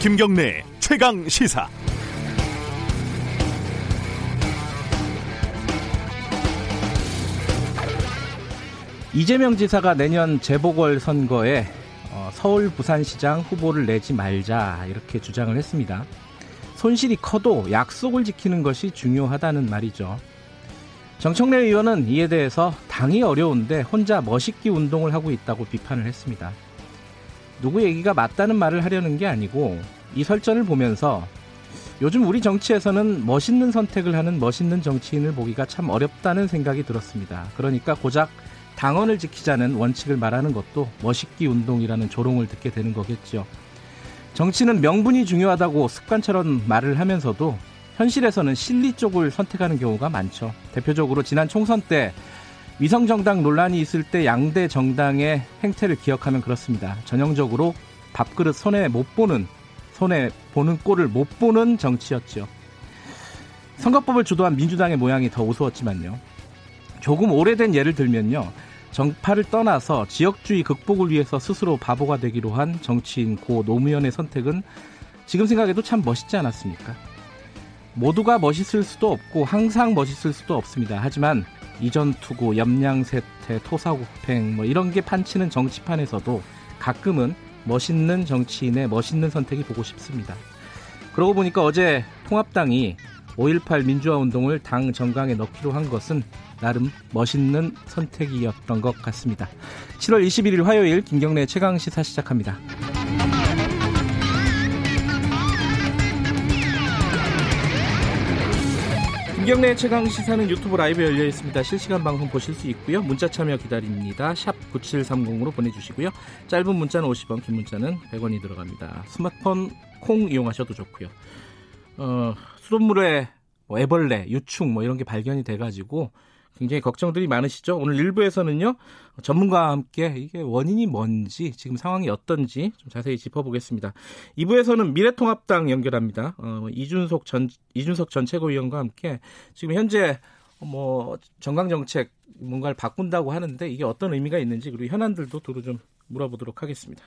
김경래 최강 시사. 이재명 지사가 내년 재보궐 선거에 어, 서울 부산시장 후보를 내지 말자 이렇게 주장을 했습니다. 손실이 커도 약속을 지키는 것이 중요하다는 말이죠. 정청래 의원은 이에 대해서 당이 어려운데 혼자 멋있기 운동을 하고 있다고 비판을 했습니다. 누구 얘기가 맞다는 말을 하려는 게 아니고 이 설전을 보면서 요즘 우리 정치에서는 멋있는 선택을 하는 멋있는 정치인을 보기가 참 어렵다는 생각이 들었습니다. 그러니까 고작 당원을 지키자는 원칙을 말하는 것도 멋있기 운동이라는 조롱을 듣게 되는 거겠죠. 정치는 명분이 중요하다고 습관처럼 말을 하면서도 현실에서는 실리 쪽을 선택하는 경우가 많죠. 대표적으로 지난 총선 때 위성정당 논란이 있을 때 양대 정당의 행태를 기억하면 그렇습니다. 전형적으로 밥그릇 손에 못 보는 손에 보는 꼴을 못 보는 정치였죠. 선거법을 주도한 민주당의 모양이 더 우스웠지만요. 조금 오래된 예를 들면요. 정파를 떠나서 지역주의 극복을 위해서 스스로 바보가 되기로 한 정치인 고 노무현의 선택은 지금 생각해도 참 멋있지 않았습니까? 모두가 멋있을 수도 없고 항상 멋있을 수도 없습니다. 하지만 이전 투구, 염량세태, 토사구팽 뭐 이런 게 판치는 정치판에서도 가끔은 멋있는 정치인의 멋있는 선택이 보고 싶습니다. 그러고 보니까 어제 통합당이 5.18 민주화 운동을 당 정강에 넣기로 한 것은 나름 멋있는 선택이었던 것 같습니다. 7월 21일 화요일 김경래 최강 시사 시작합니다. 김경래 최강 시사는 유튜브 라이브 열려 있습니다. 실시간 방송 보실 수 있고요. 문자 참여 기다립니다. 샵 9730으로 보내주시고요. 짧은 문자는 50원, 긴 문자는 100원이 들어갑니다. 스마트폰 콩 이용하셔도 좋고요. 어, 수돗물에 뭐 애벌레, 유충 뭐 이런 게 발견이 돼가지고 굉장히 걱정들이 많으시죠. 오늘 1부에서는요 전문가와 함께 이게 원인이 뭔지 지금 상황이 어떤지 좀 자세히 짚어보겠습니다. 2부에서는 미래통합당 연결합니다. 어, 이준석 전 이준석 전 최고위원과 함께 지금 현재 뭐 정강 정책 뭔가를 바꾼다고 하는데 이게 어떤 의미가 있는지 그리고 현안들도 두루 좀 물어보도록 하겠습니다.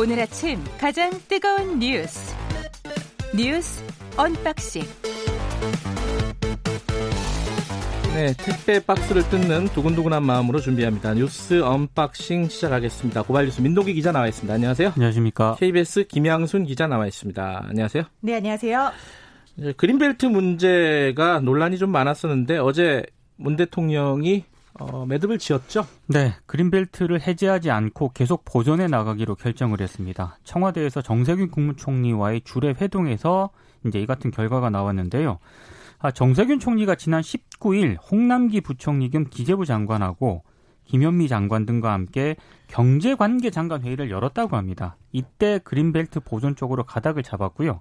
오늘 아침 가장 뜨거운 뉴스 뉴스 언박싱 네, 택배 박스를 뜯는 두근두근한 마음으로 준비합니다. 뉴스 언박싱 시작하겠습니다. 고발 뉴스 민동기 기자 나와 있습니다. 안녕하세요. 안녕하십니까. KBS 김양순 기자 나와 있습니다. 안녕하세요. 네, 안녕하세요. 그린벨트 문제가 논란이 좀 많았었는데 어제 문 대통령이 어, 매듭을 지었죠? 네, 그린벨트를 해제하지 않고 계속 보존해 나가기로 결정을 했습니다. 청와대에서 정세균 국무총리와의 주례 회동에서 이제 이 같은 결과가 나왔는데요. 아, 정세균 총리가 지난 19일 홍남기 부총리 겸 기재부 장관하고 김현미 장관 등과 함께 경제관계 장관 회의를 열었다고 합니다. 이때 그린벨트 보존 쪽으로 가닥을 잡았고요.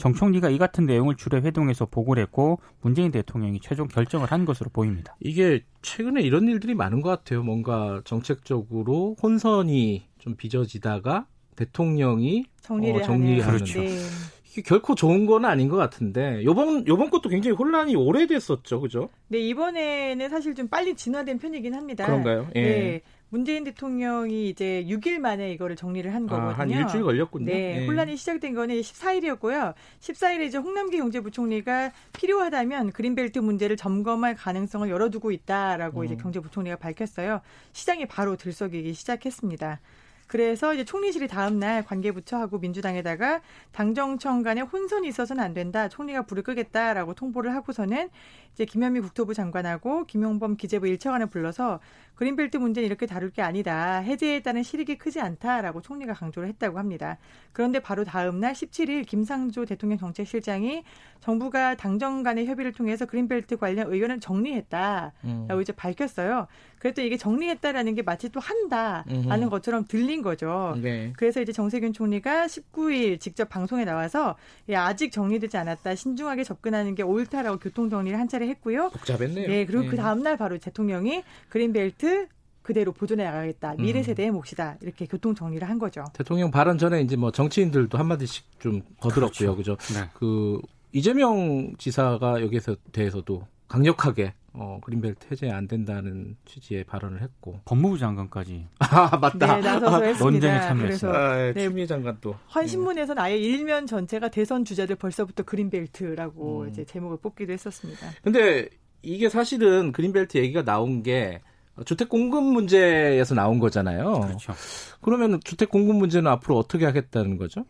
정 총리가 이 같은 내용을 주례 회동에서 보고를 했고 문재인 대통령이 최종 결정을 한 것으로 보입니다. 이게 최근에 이런 일들이 많은 것 같아요. 뭔가 정책적으로 혼선이 좀 빚어지다가 대통령이 정리를, 어, 정리하는 그렇죠. 네. 이게 결코 좋은 건 아닌 것 같은데 요번 요번 것도 굉장히 혼란이 오래됐었죠, 그죠? 네, 이번에는 사실 좀 빨리 진화된 편이긴 합니다. 그런가요? 예. 네. 문재인 대통령이 이제 6일 만에 이거를 정리를 한 거거든요. 아, 한 일주일 걸렸군요. 네, 예. 혼란이 시작된 거는 14일이었고요. 14일에 이제 홍남기 경제부총리가 필요하다면 그린벨트 문제를 점검할 가능성을 열어두고 있다라고 음. 이제 경제부총리가 밝혔어요. 시장이 바로 들썩이기 시작했습니다. 그래서 이제 총리실이 다음 날 관계부처하고 민주당에다가 당정청 간에 혼선이 있어서는 안 된다. 총리가 불을 끄겠다라고 통보를 하고서는 이제 김현미 국토부 장관하고 김용범 기재부 1차관을 불러서 그린벨트 문제는 이렇게 다룰 게 아니다. 해제에 따른 실익이 크지 않다라고 총리가 강조를 했다고 합니다. 그런데 바로 다음 날 17일 김상조 대통령 정책실장이 정부가 당정 간의 협의를 통해서 그린벨트 관련 의견을 정리했다라고 음. 이제 밝혔어요. 그래도 이게 정리했다라는 게 마치 또 한다라는. 것처럼 들린 거죠. 네. 그래서 이제 정세균 총리가 19일 직접 방송에 나와서 예, 아직 정리되지 않았다. 신중하게 접근하는 게 옳다라고 교통 정리를 한 차례 했고요. 복잡했네요. 네, 그리고 예. 그 다음 날 바로 대통령이 그린벨트 그대로 보존해 나가겠다. 미래 음. 세대의 몫이다. 이렇게 교통 정리를 한 거죠. 대통령 발언 전에 이제 뭐 정치인들도 한 마디씩 좀 거들었고요, 그죠? 네. 그 이재명 지사가 여기서 대해서도 강력하게 어, 그린벨트 해제 안 된다는 취지의 발언을 했고 법무부 장관까지 아 맞다 네, 나서서 했습니다. 논쟁에 참여했어요. 그래서 아, 네. 추미애 장관 또 한 신문에서는 아예 일면 전체가 대선 주자들 벌써부터 그린벨트라고 음. 이제 제목을 뽑기도 했었습니다. 근데 이게 사실은 그린벨트 얘기가 나온 게 주택 공급 문제에서 나온 거잖아요. 그렇죠. 그러면 주택 공급 문제는 앞으로 어떻게 하겠다는 거죠?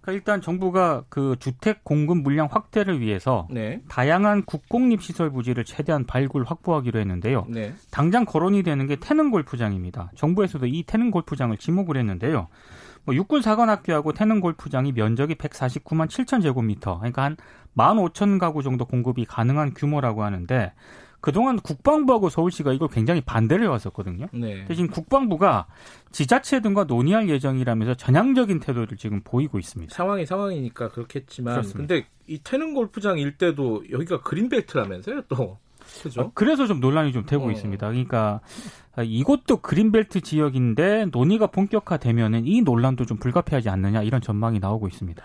그러니까 일단 정부가 그 주택 공급 물량 확대를 위해서 네. 다양한 국공립 시설 부지를 최대한 발굴 확보하기로 했는데요. 네. 당장 거론이 되는 게 태릉 골프장입니다. 정부에서도 이 태릉 골프장을 지목을 했는데요. 뭐 육군 사관학교하고 태릉 골프장이 면적이 149만 7천 제곱미터, 그러니까 한 15,000 가구 정도 공급이 가능한 규모라고 하는데 그동안 국방부하고 서울시가 이걸 굉장히 반대를 해왔었거든요. 네. 대신 국방부가 지자체 등과 논의할 예정이라면서 전향적인 태도를 지금 보이고 있습니다. 상황이 상황이니까 그렇겠지만 그렇습니다. 근데 이 태릉 골프장 일대도 여기가 그린벨트라면서요 또 그죠? 아, 그래서 좀 논란이 좀 되고 어. 있습니다. 그러니까 이것도 그린벨트 지역인데 논의가 본격화되면은 이 논란도 좀 불가피하지 않느냐 이런 전망이 나오고 있습니다.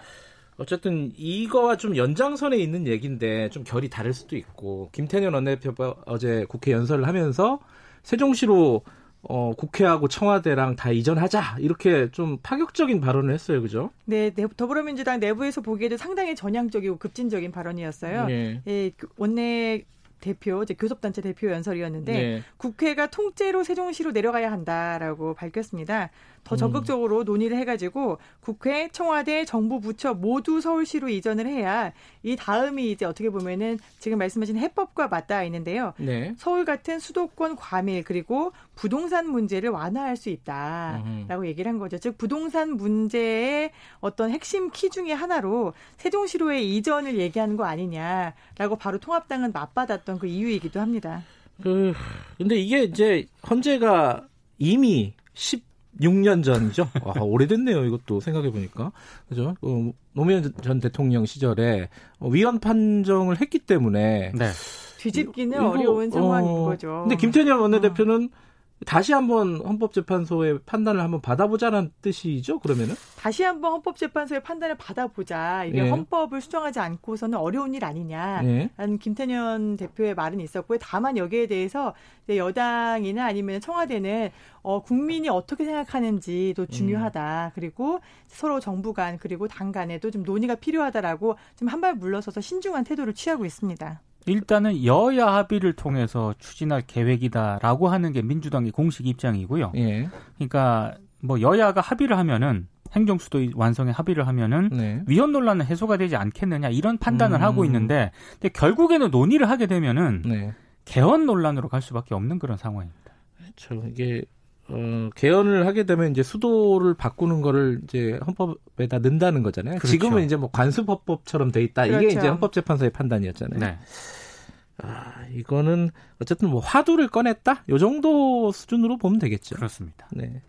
어쨌든 이거와 좀 연장선에 있는 얘기인데 좀 결이 다를 수도 있고 김태년 원내대표가 어제 국회 연설을 하면서 세종시로 어, 국회하고 청와대랑 다 이전하자 이렇게 좀 파격적인 발언을 했어요, 그죠? 네, 네, 더불어민주당 내부에서 보기에도 상당히 전향적이고 급진적인 발언이었어요. 네. 예, 그 원내 대표, 이제 교섭단체 대표 연설이었는데 네. 국회가 통째로 세종시로 내려가야 한다라고 밝혔습니다. 더 음. 적극적으로 논의를 해가지고 국회, 청와대, 정부 부처 모두 서울시로 이전을 해야 이 다음이 이제 어떻게 보면은 지금 말씀하신 해법과 맞닿아 있는데요. 네. 서울 같은 수도권 과밀 그리고 부동산 문제를 완화할 수 있다라고 얘기를 한 거죠. 즉 부동산 문제의 어떤 핵심 키 중에 하나로 세종시로의 이전을 얘기하는 거 아니냐라고 바로 통합당은 맞받았던 그 이유이기도 합니다. 그 근데 이게 이제 헌재가 이미 16년 전이죠. 와, 오래됐네요. 이것도 생각해 보니까 그죠? 어, 노무현 전 대통령 시절에 어, 위헌 판정을 했기 때문에 네. 뒤집기는 이거, 어려운 상황인 어, 거죠. 근데 김태년 원내대표는 다시 한번 헌법재판소의 판단을 한번 받아보자는 뜻이죠. 그러면은 다시 한번 헌법재판소의 판단을 받아보자. 이게 예. 헌법을 수정하지 않고서는 어려운 일 아니냐. 네. 라는 김태년 대표의 말은 있었고요. 다만 여기에 대해서 여당이나 아니면 청와대는 어, 국민이 어떻게 생각하는지도 중요하다. 그리고 서로 정부 간 그리고 당 간에도 좀 논의가 필요하다라고 좀 한 발 물러서서 신중한 태도를 취하고 있습니다. 일단은 여야 합의를 통해서 추진할 계획이다라고 하는 게 민주당의 공식 입장이고요. 예. 그러니까 뭐 여야가 합의를 하면은 행정수도 완성에 합의를 하면은 네. 위헌 논란은 해소가 되지 않겠느냐 이런 판단을 음. 하고 있는데 근데 결국에는 논의를 하게 되면은 네. 개헌 논란으로 갈 수밖에 없는 그런 상황입니다. 저 이게 어, 개헌을 하게 되면 이제 수도를 바꾸는 거를 이제 헌법에다 넣는다는 거잖아요. 그렇죠. 지금은 이제 뭐 관습헌법처럼 돼 있다. 이게 그렇죠. 이제 헌법재판소의 판단이었잖아요. 네. 아, 이거는 어쨌든 뭐 화두를 꺼냈다. 요 정도 수준으로 보면 되겠죠. 그렇습니다. 네.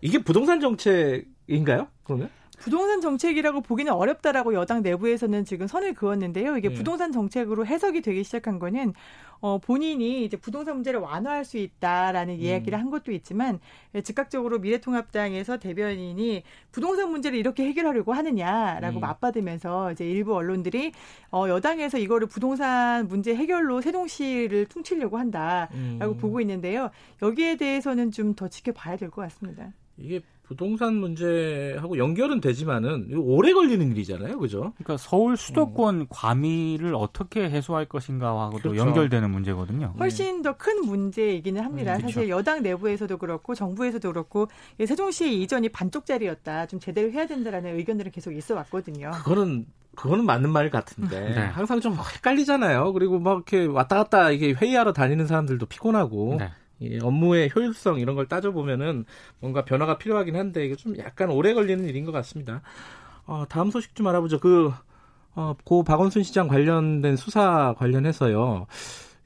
이게 부동산 정책인가요? 그러면? 부동산 정책이라고 보기는 어렵다라고 여당 내부에서는 지금 선을 그었는데요. 이게 네. 부동산 정책으로 해석이 되기 시작한 거는 어, 본인이 이제 부동산 문제를 완화할 수 있다라는 이야기를 한 것도 있지만 예, 즉각적으로 미래통합당에서 대변인이 부동산 문제를 이렇게 해결하려고 하느냐라고 음. 맞받으면서 이제 일부 언론들이 어, 여당에서 이거를 부동산 문제 해결로 세종시를 퉁치려고 한다라고 음. 보고 있는데요. 여기에 대해서는 좀 더 지켜봐야 될 것 같습니다. 이게 부동산 문제하고 연결은 되지만은 오래 걸리는 일이잖아요. 그죠? 그러니까 서울 수도권 과밀을 어떻게 해소할 것인가하고도 그렇죠. 연결되는 문제거든요. 훨씬 더큰 문제이기는 합니다. 음, 그렇죠. 사실 여당 내부에서도 그렇고 정부에서도 그렇고 이 세종시의 이전이 반쪽짜리였다. 좀 제대로 해야 된다라는 의견들은 계속 있어 왔거든요. 그거는 그거는 맞는 말 같은데 네. 항상 좀 헷갈리잖아요. 그리고 막 이렇게 왔다 갔다 이게 회의하러 다니는 사람들도 피곤하고 네. 이 업무의 효율성 이런 걸 따져보면은 뭔가 변화가 필요하긴 한데 이게 좀 약간 오래 걸리는 일인 것 같습니다. 어, 다음 소식 좀 알아보죠. 그, 어, 고 박원순 시장 관련된 수사 관련해서요.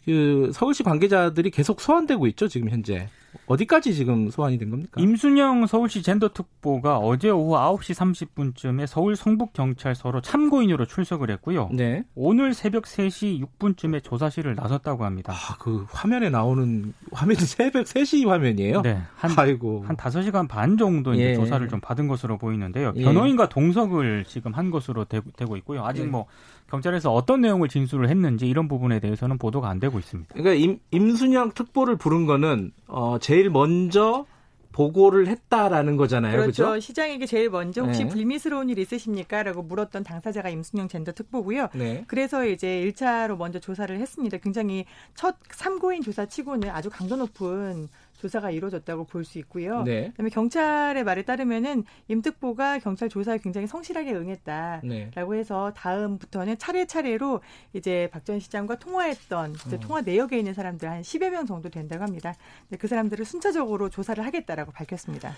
그 서울시 관계자들이 계속 소환되고 있죠 지금 현재 어디까지 지금 소환이 된 겁니까? 임순영 서울시 젠더특보가 어제 오후 9시 30분쯤에 서울 성북경찰서로 참고인으로 출석을 했고요. 네. 오늘 새벽 3시 6분쯤에 조사실을 나섰다고 합니다. 아, 그 화면에 나오는 화면이 새벽 3시 화면이에요? 네. 한, 아이고. 한 5시간 반 정도 이제 예. 조사를 좀 받은 것으로 보이는데요. 예. 변호인과 동석을 지금 한 것으로 되, 고 있고요. 아직 예. 뭐 경찰에서 어떤 내용을 진술을 했는지 이런 부분에 대해서는 보도가 안 되고 있습니다. 그러니까 임, 임순영 특보를 부른 거는 어, 제일 먼저 보고를 했다라는 거잖아요. 그렇죠. 그죠? 시장에게 제일 먼저 혹시 네. 불미스러운 일 있으십니까? 라고 물었던 당사자가 임순영 젠더 특보고요. 네. 그래서 이제 1차로 먼저 조사를 했습니다. 굉장히 첫 참고인 조사 치고는 아주 강도 높은 조사가 이루어졌다고 볼 수 있고요. 네. 그다음에 경찰의 말에 따르면은 임 특보가 경찰 조사에 굉장히 성실하게 응했다. 네. 라고 해서 다음부터는 차례차례로 이제 박전 시장과 통화했던 이제 음. 통화 내역에 있는 사람들 한 10여 명 정도 된다고 합니다. 근데 그 사람들을 순차적으로 조사를 하겠다라고 밝혔습니다.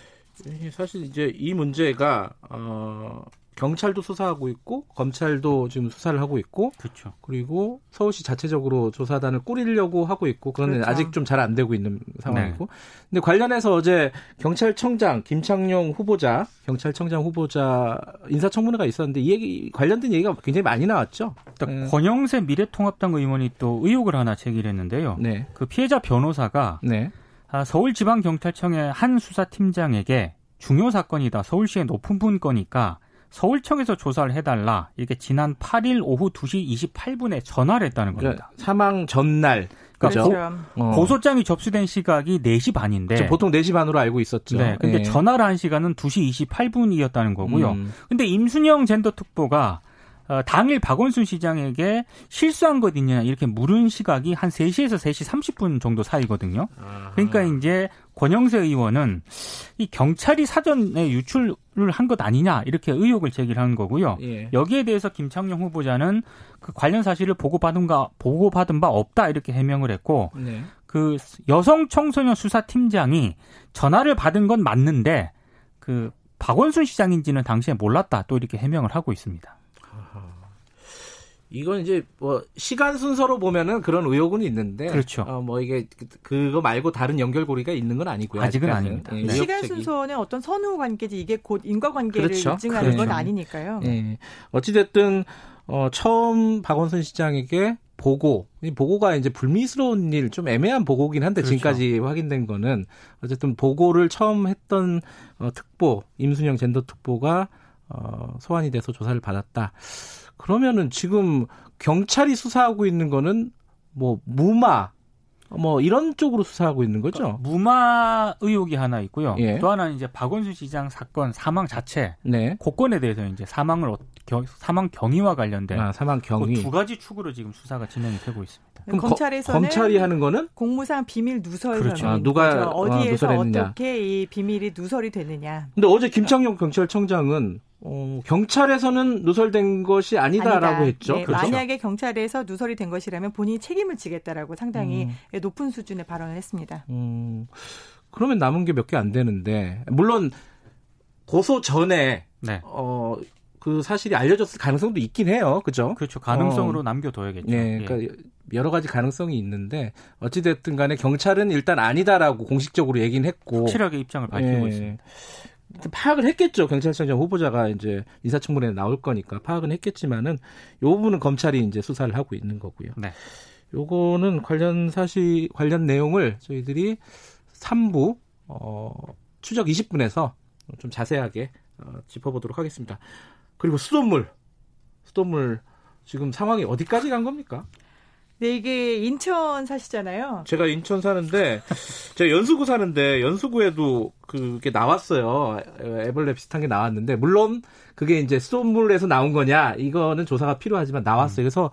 예, 사실 이제 이 문제가 어, 경찰도 수사하고 있고 검찰도 지금 수사를 하고 있고 그렇죠. 그리고 서울시 자체적으로 조사단을 꾸리려고 하고 있고 그런데 그렇죠. 아직 좀 잘 안 되고 있는 상황이고. 근데 관련해서 어제 경찰청장 김창룡 후보자 경찰청장 후보자 인사청문회가 있었는데 이 얘기 관련된 얘기가 굉장히 많이 나왔죠. 네. 권영세 미래통합당 의원이 또 의혹을 하나 제기했는데요. 네. 그 피해자 변호사가 네. 아, 서울지방경찰청의 한 수사팀장에게 중요 사건이다. 서울시의 높은 분 거니까 서울청에서 조사를 해달라. 이렇게 지난 8일 오후 2시 28분에 전화를 했다는 겁니다. 그러니까 사망 전날 그죠? 그렇죠. 어. 고소장이 접수된 시각이 4시 반인데. 저 보통 4시 반으로 알고 있었죠. 네. 근데 예. 전화를 한 시간은 2시 28분이었다는 거고요. 음. 근데 임순영 젠더 특보가 어, 당일 박원순 시장에게 실수한 것 있냐 이렇게 물은 시각이 한 3시에서 3시 30분 정도 사이거든요. 그러니까 이제 권영세 의원은 이 경찰이 사전에 유출을 한 것 아니냐 이렇게 의혹을 제기한 거고요. 예. 여기에 대해서 김창룡 후보자는 그 관련 사실을 보고받은 가 보고받은 바 없다 이렇게 해명을 했고 네. 그 여성 청소년 수사 팀장이 전화를 받은 건 맞는데 그 박원순 시장인지는 당시에 몰랐다 또 이렇게 해명을 하고 있습니다. 이건 이제 뭐 시간 순서로 보면은 그런 의혹은 있는데 그렇죠. 어, 뭐 이게 그- 그거 말고 다른 연결고리가 있는 건 아니고요. 아직은 아직까지는. 아닙니다. 예, 네. 시간. 순서는 어떤 선후 관계지 이게 곧 인과 관계를 그렇죠. 입증하는 건 그렇죠. 아니니까요. 예. 어찌 됐든 어, 처음 박원순 시장에게 보고 이 보고가 이제 불미스러운 일 좀 애매한 보고긴 한데 그렇죠. 지금까지 확인된 거는 어쨌든 보고를 처음 했던 어, 특보 임순영 젠더 특보가 어, 소환이 돼서 조사를 받았다. 그러면은 지금 경찰이 수사하고 있는 거는 뭐 무마 뭐 이런 쪽으로 수사하고 있는 거죠. 무마 의혹이 하나 있고요. 예. 또 하나는 이제 박원순 시장 사건 사망 자체 네. 고건에 대해서 이제 사망을 사망 경위와 관련된 아, 사망 경위. 그 두 가지 축으로 지금 수사가 진행이 되고 있습니다. 그럼 거- 검찰에서는 검찰이 하는 거는 공무상 비밀 누설 그렇죠. 아, 누가, 거죠. 어, 어디에서 누설했느냐. 어떻게 이 비밀이 누설이 되느냐. 근데 어제 김창룡 경찰청장은 어, 경찰에서는 누설된 것이 아니다라고 아니다. 했죠. 네, 그렇죠. 만약에 경찰에서 누설이 된 것이라면 본인이 책임을 지겠다라고 상당히 음. 높은 수준의 발언을 했습니다. 음, 그러면 남은 게 몇 개 안 되는데 물론 고소 전에 네. 어, 그 사실이 알려졌을 가능성도 있긴 해요. 그죠? 그렇죠. 가능성으로 남겨둬야겠죠. 네, 예. 그러니까 여러 가지 가능성이 있는데 어찌 됐든 간에 경찰은 일단 아니다라고 공식적으로 얘기는 했고 확실하게 입장을 밝히고 예. 있습니다. 파악을 했겠죠. 경찰청장 후보자가 이제 인사청문회에 나올 거니까 파악은 했겠지만은 요 부분은 검찰이 이제 수사를 하고 있는 거고요. 네. 요거는 관련 사실 관련 내용을 저희들이 3부 어, 추적 20분에서 좀 자세하게 어, 짚어보도록 하겠습니다. 그리고 수돗물, 수돗물 지금 상황이 어디까지 간 겁니까? 네, 이게 인천 사시잖아요. 제가 인천 사는데 제가 연수구 사는데 연수구에도 그게 나왔어요. 애벌레 비슷한 게 나왔는데 물론 그게 이제 수돗물에서 나온 거냐 이거는 조사가 필요하지만 나왔어요. 그래서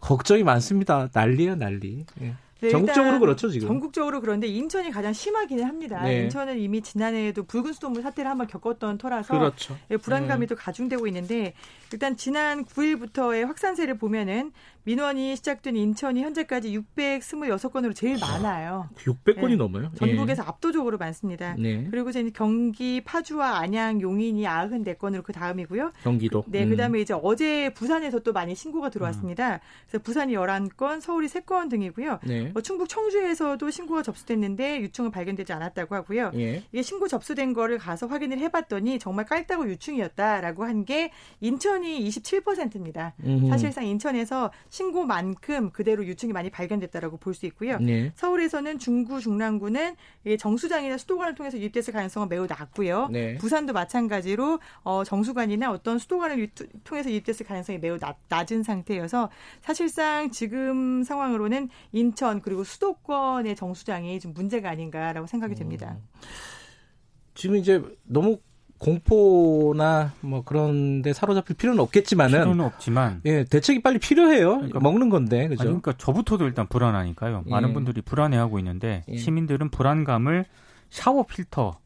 걱정이 많습니다. 난리야 난리. 예. 네, 전국적으로 그렇죠 지금. 전국적으로 그런데 인천이 가장 심하기는 합니다. 네. 인천은 이미 지난해에도 붉은 수돗물 사태를 한번 겪었던 터라서 그렇죠. 예, 불안감이 또 가중되고 있는데 일단 지난 9일부터의 확산세를 보면은 민원이 시작된 인천이 현재까지 626건으로 제일 많아요. 600건이 네. 넘어요. 전국에서 압도적으로 많습니다. 예. 네. 그리고 이제 경기, 파주와 안양, 용인이 94건으로 그 다음이고요. 경기도. 네, 음. 그다음에 이제 어제 부산에서 또 많이 신고가 들어왔습니다. 그래서 부산이 11건, 서울이 3건 등이고요. 네. 네. 뭐 충북 청주에서도 신고가 접수됐는데 유충은 발견되지 않았다고 하고요. 예. 이게 신고 접수된 거를 가서 확인을 해봤더니 정말 깔따구 유충이었다라고 한 게 인천이 27%입니다. 음흠. 사실상 인천에서 신고만큼 그대로 유충이 많이 발견됐다라고 볼 수 있고요. 네. 서울에서는 중구, 중랑구는 정수장이나 수도관을 통해서 유입됐을 가능성은 매우 낮고요. 네. 부산도 마찬가지로 어, 정수관이나 어떤 수도관을 통해서 유입됐을 가능성이 매우 낮, 낮은 상태여서 사실상 지금 상황으로는 인천 그리고 수도권의 정수장이 좀 문제가 아닌가라고 생각이 됩니다. 음. 지금 이제 너무 공포나 뭐 그런데 사로잡힐 필요는 없겠지만은 필요는 없지만 예 대책이 빨리 필요해요. 그러니까, 먹는 건데 그죠? 아니, 그러니까 저부터도 일단 불안하니까요. 예. 많은 분들이 불안해하고 있는데 예. 시민들은 불안감을 샤워 필터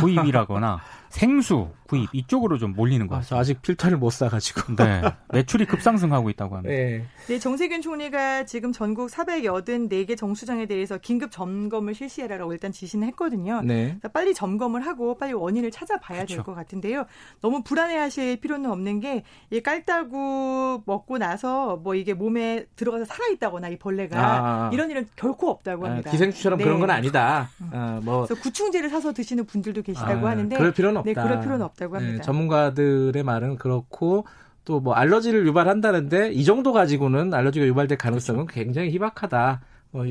구입이라거나 생수 구입 이쪽으로 좀 몰리는 것 같아요. 아직 필터를 못 사가지고. 네. 매출이 급상승하고 있다고 합니다. 네. 네, 정세균 총리가 지금 전국 484개 정수장에 대해서 긴급 점검을 실시해라라고 일단 지시는 했거든요. 네. 빨리 점검을 하고 빨리 원인을 찾아봐야 그렇죠. 될것 같은데요. 너무 불안해하실 필요는 없는 게 이 깔따구 먹고 나서 뭐 이게 몸에 들어가서 살아있다거나 이 벌레가 아. 이런 일은 결코 없다고 아, 합니다. 아, 기생충처럼 네. 그런 건 아니다. 아, 뭐. 그래서 구충제를 사서 드시는 분들도 계시다고 아, 하는데 그럴 필요는 네, 없다. 네, 그럴 필요는 없다고 합니다. 네, 전문가들의 말은 그렇고 또 뭐 알러지를 유발한다는데 이 정도 가지고는 알러지가 유발될 가능성은 굉장히 희박하다. 뭐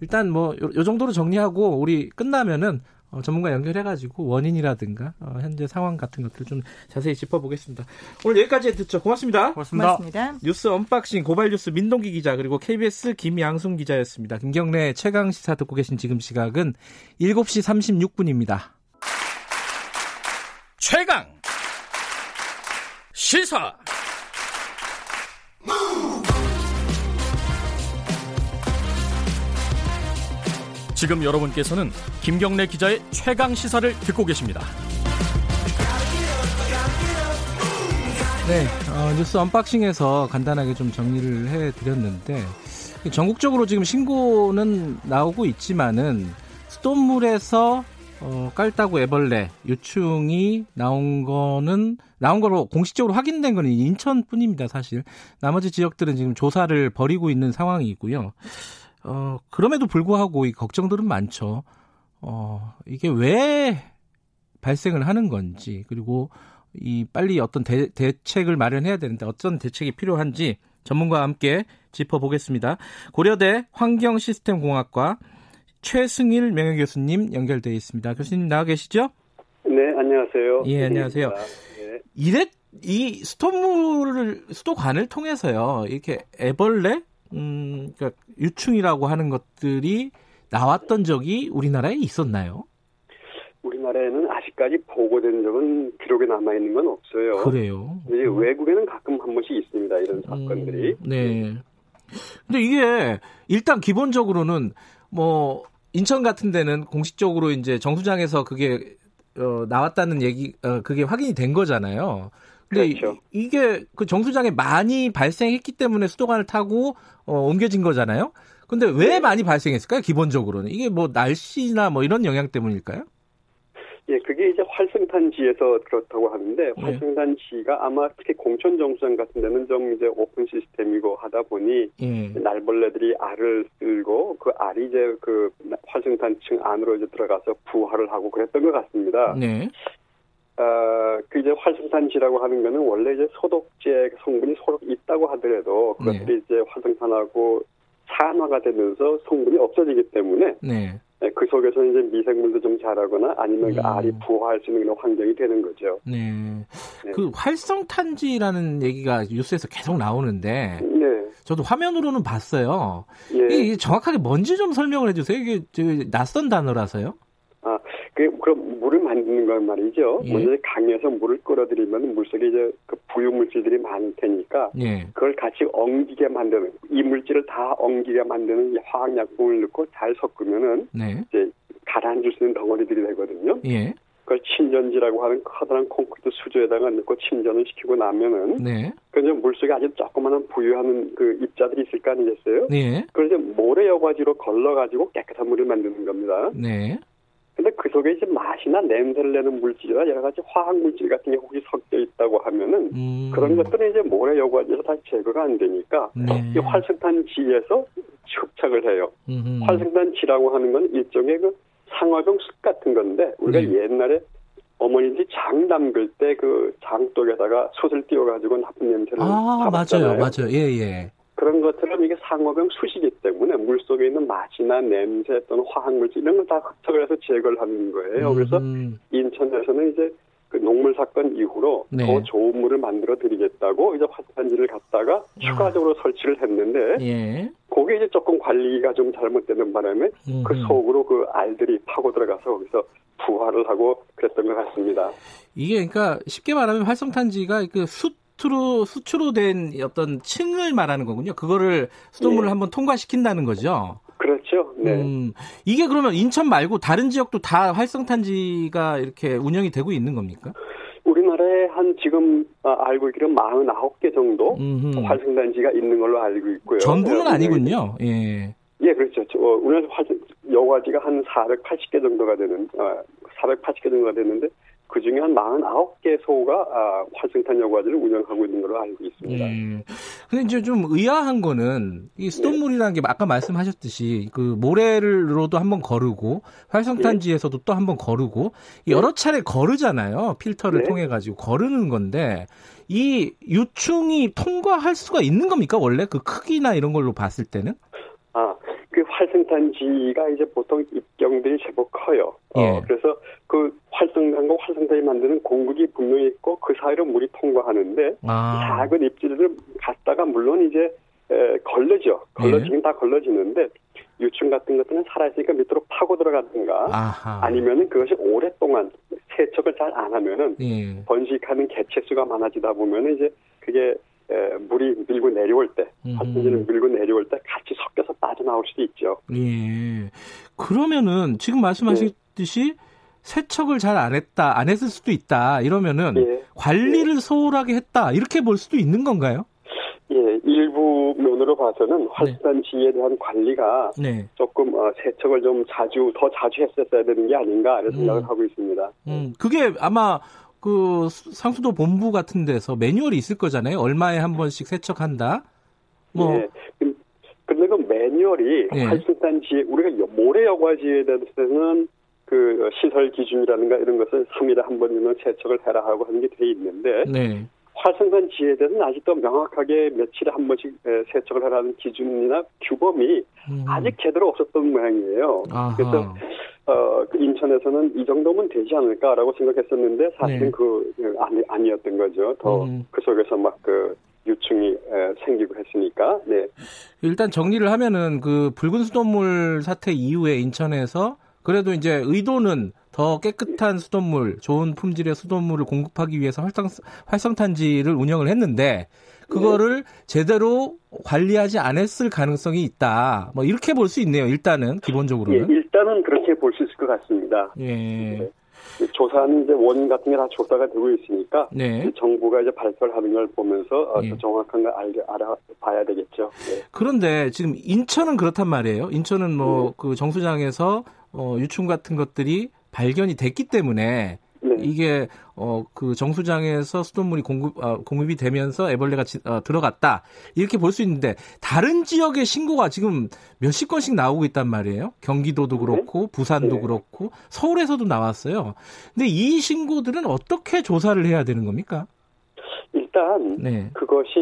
일단 뭐요 정도로 정리하고 우리 끝나면은 어, 전문가 연결해가지고 원인이라든가 어, 현재 상황 같은 것들 좀 자세히 짚어보겠습니다. 오늘 여기까지 듣죠. 고맙습니다. 고맙습니다. 고맙습니다. 뉴스 언박싱 고발뉴스 민동기 기자 그리고 KBS 김양순 기자였습니다. 김경래 최강 시사 듣고 계신 지금 시각은 7시 36분입니다. 최강 시사 지금 여러분께서는 김경래 기자의 최강 시사를 듣고 계십니다. 네, 어, 뉴스 언박싱에서 간단하게 좀 정리를 해드렸는데 전국적으로 지금 신고는 나오고 있지만은 수돗물에서 어, 깔따구 애벌레 유충이 나온 거는 나온 거로 공식적으로 확인된 거는 인천뿐입니다, 사실. 나머지 지역들은 지금 조사를 벌이고 있는 상황이고요. 어, 그럼에도 불구하고 이 걱정들은 많죠. 어, 이게 왜 발생을 하는 건지, 그리고 이 빨리 어떤 대, 대책을 마련해야 되는데 어떤 대책이 필요한지 전문가와 함께 짚어보겠습니다. 고려대 환경시스템공학과 최승일 명예교수님 연결되어 있습니다. 교수님 나와 계시죠? 네, 안녕하세요. 예, 안녕하세요. 네. 이래 이 수돗물을 수도관을 통해서요 이렇게 애벌레, 음, 그러니까 유충이라고 하는 것들이 나왔던 적이 우리나라에 있었나요? 우리나라에는 아직까지 보고된 적은 기록에 남아 있는 건 없어요. 그래요. 이제 외국에는 가끔 한 번씩 있습니다. 이런 사건들이. 음, 네. 근데 이게 일단 기본적으로는 뭐 인천 같은 데는 공식적으로 이제 정수장에서 그게 어, 나왔다는 얘기 어, 그게 확인이 된 거잖아요. 근데 그렇죠. 이, 이게 그 정수장에 많이 발생했기 때문에 수도관을 타고 어, 옮겨진 거잖아요. 근데 왜 네. 많이 발생했을까요? 기본적으로는 이게 뭐 날씨나 뭐 이런 영향 때문일까요? 예, 그게 이제 활성탄지에서 그렇다고 하는데 예. 활성탄지가 아마 특히 공천 정수장 같은 데는 좀 이제 오픈 시스템이고 하다 보니 예. 날벌레들이 알을 쓸고 그 알이 이제 그 활성탄층 안으로 이제 들어가서 부화를 하고 그랬던 것 같습니다. 네. 어, 그 이제 활성탄지라고 하는 거는 원래 이제 소독제 성분이 소독 있다고 하더라도 그것들이 네. 이제 활성탄하고 산화가 되면서 성분이 없어지기 때문에 네. 네, 그 속에서 이제 미생물도 좀 자라거나 아니면 그 음. 알이 부화할 수 있는 그런 환경이 되는 거죠. 네. 네. 그 활성탄지라는 얘기가 뉴스에서 계속 나오는데, 네. 저도 화면으로는 봤어요. 예. 이게 정확하게 뭔지 좀 설명을 해주세요. 이게 낯선 단어라서요. 아, 그, 그럼 물을 만드는 건 말이죠. 예. 먼저 강에서 물을 끌어들이면 물속에 이제 그 부유 물질들이 많을 테니까 예. 그걸 같이 엉기게 만드는 이 물질을 다 엉기게 만드는 이 화학약품을 넣고 잘 섞으면은 네. 이제 가라앉을 수 있는 덩어리들이 되거든요. 예. 그걸 침전지라고 하는 커다란 콘크리트 수조에다가 넣고 침전을 시키고 나면은 네. 그 물속에 아주 조그마한 부유하는 그 입자들이 있을 거 아니겠어요? 네. 그걸 이제 모래 여과지로 걸러 가지고 깨끗한 물을 만드는 겁니다. 네. 근데 그 속에 이제 맛이나 냄새를 내는 물질이나 여러 가지 화학 물질 같은 게 혹시 섞여 있다고 하면은 음. 그런 것들은 이제 모래 여과지에서 다시 제거가 안 되니까 네. 이 활성탄 지에서 흡착을 해요. 음흠. 활성탄 지라고 하는 건 일종의 그 상화병 숯 같은 건데 우리가 네. 옛날에 어머니들이 장 담글 때 그 장독에다가 솥을 띄워가지고 나쁜 냄새를 아 잡았잖아요. 맞아요, 맞아요, 예, 예. 그런 것처럼 이게 상어병 숯이기 때문에 물 속에 있는 맛이나 냄새 또는 화학물질 이런 걸 다 흡착을 해서 제거를 하는 거예요. 음. 그래서 인천에서는 이제 그 농물 사건 이후로 네. 더 좋은 물을 만들어 드리겠다고 이제 화산지를 갖다가 추가적으로 아. 설치를 했는데 예. 그게 이제 조금 관리가 좀 잘못되는 바람에 음흠. 그 속으로 그 알들이 파고 들어가서 거기서 부화를 하고 그랬던 것 같습니다. 이게 그러니까 쉽게 말하면 활성탄지가 그 수트로 수초로 된 어떤 층을 말하는 거군요. 그거를 수돗물을 네. 한번 통과시킨다는 거죠. 그렇죠. 네. 음, 이게 그러면 인천 말고 다른 지역도 다 활성탄지가 이렇게 운영이 되고 있는 겁니까? 우리나라에 한 지금 아, 알고 있기로 49개 정도 음흠. 활성탄지가 있는 걸로 알고 있고요. 전부는 네, 아니군요. 예. 예, 그렇죠. 어, 우리나라 활성, 여과지가 한 480개 정도가 되는, 어, 480개 정도가 되는데 그 중에 한 49개 소가 아, 활성탄 여과지를 운영하고 있는 걸로 알고 있습니다. 음. 근데 이제 좀 의아한 거는 이 수돗물이라는 게 아까 말씀하셨듯이 그 모래로도 한번 거르고 활성탄지에서도 네. 또 한번 거르고 여러 차례 거르잖아요. 필터를 네. 통해 가지고 거르는 건데 이 유충이 통과할 수가 있는 겁니까? 원래 그 크기나 이런 걸로 봤을 때는? 활성탄지가 이제 보통 입경들이 제법 커요. 어, 예. 어, 그래서 그 활성탄과 활성탄이 만드는 공극이 분명히 있고 그 사이로 물이 통과하는데 아. 작은 입질을 갖다가 물론 이제 에, 걸러죠. 걸러지긴 예. 다 걸러지는데 유충 같은 것들은 살아있으니까 밑으로 파고 들어가든가 아하. 아니면은 그것이 오랫동안 세척을 잘 안 하면은 예. 번식하는 개체 수가 많아지다 보면은 이제 그게 에, 물이 밀고 내려올 때, 활성탄을 밀고 내려올 때 같이 섞여서 빠져나올 수도 있죠. 예. 그러면은 지금 말씀하셨듯이 네. 세척을 잘 안 했다, 안 했을 수도 있다, 이러면은 예. 관리를 예. 소홀하게 했다, 이렇게 볼 수도 있는 건가요? 예, 일부 면으로 봐서는 네. 대한 관리가 네. 조금 어, 세척을 좀 자주, 더 자주 했었어야 되는 게 아닌가, 이런 생각을 음. 하고 있습니다. 음, 그게 아마 그 상수도 본부 같은 데서 매뉴얼이 있을 거잖아요. 얼마에 한 번씩 세척한다. 뭐. 예. 근데 그 매뉴얼이 예. 활성탄지 우리가 모래 여과지에 대해서는 그 시설 기준이라든가 이런 것을 3일에 한 번이면 세척을 해라 하고 하는 게 돼 있는데 네. 활성탄 지에 대해서는 아직도 명확하게 며칠에 한 번씩 세척을 하라는 기준이나 규범이 음. 아직 제대로 없었던 모양이에요. 아하. 그래서 어, 그 인천에서는 이 정도면 되지 않을까라고 생각했었는데 사실은 네. 그 아니, 아니었던 거죠. 더그 음. 그 속에서 막 그 유충이 에, 생기고 했으니까. 네. 일단 정리를 하면은 그 붉은 수돗물 사태 이후에 인천에서 그래도 이제 의도는 더 깨끗한 수돗물, 좋은 품질의 수돗물을 공급하기 위해서 활성, 활성탄지를 운영을 했는데 그거를 네. 제대로 관리하지 않았을 가능성이 있다. 뭐 이렇게 볼 수 있네요. 일단은 기본적으로는. 예, 일단은 그렇게 볼 수 있을 것 같습니다. 예. 네. 조사하는 이제 원 같은 게 다 조사가 되고 있으니까 네. 정부가 이제 발표를 하는 걸 보면서 어, 예. 정확한 걸 알, 아봐야 되겠죠. 네. 그런데 지금 인천은 그렇단 말이에요. 인천은 뭐그 네. 정수장에서 어, 유충 같은 것들이 발견이 됐기 때문에 네. 이게 어 그 정수장에서 수돗물이 공급 어, 공급이 되면서 애벌레가 지, 어, 들어갔다 이렇게 볼 수 있는데 다른 지역의 신고가 지금 몇십 건씩 나오고 있단 말이에요. 경기도도 네. 그렇고 네. 부산도 네. 그렇고 서울에서도 나왔어요. 근데 이 신고들은 어떻게 조사를 해야 되는 겁니까? 일단 네. 그것이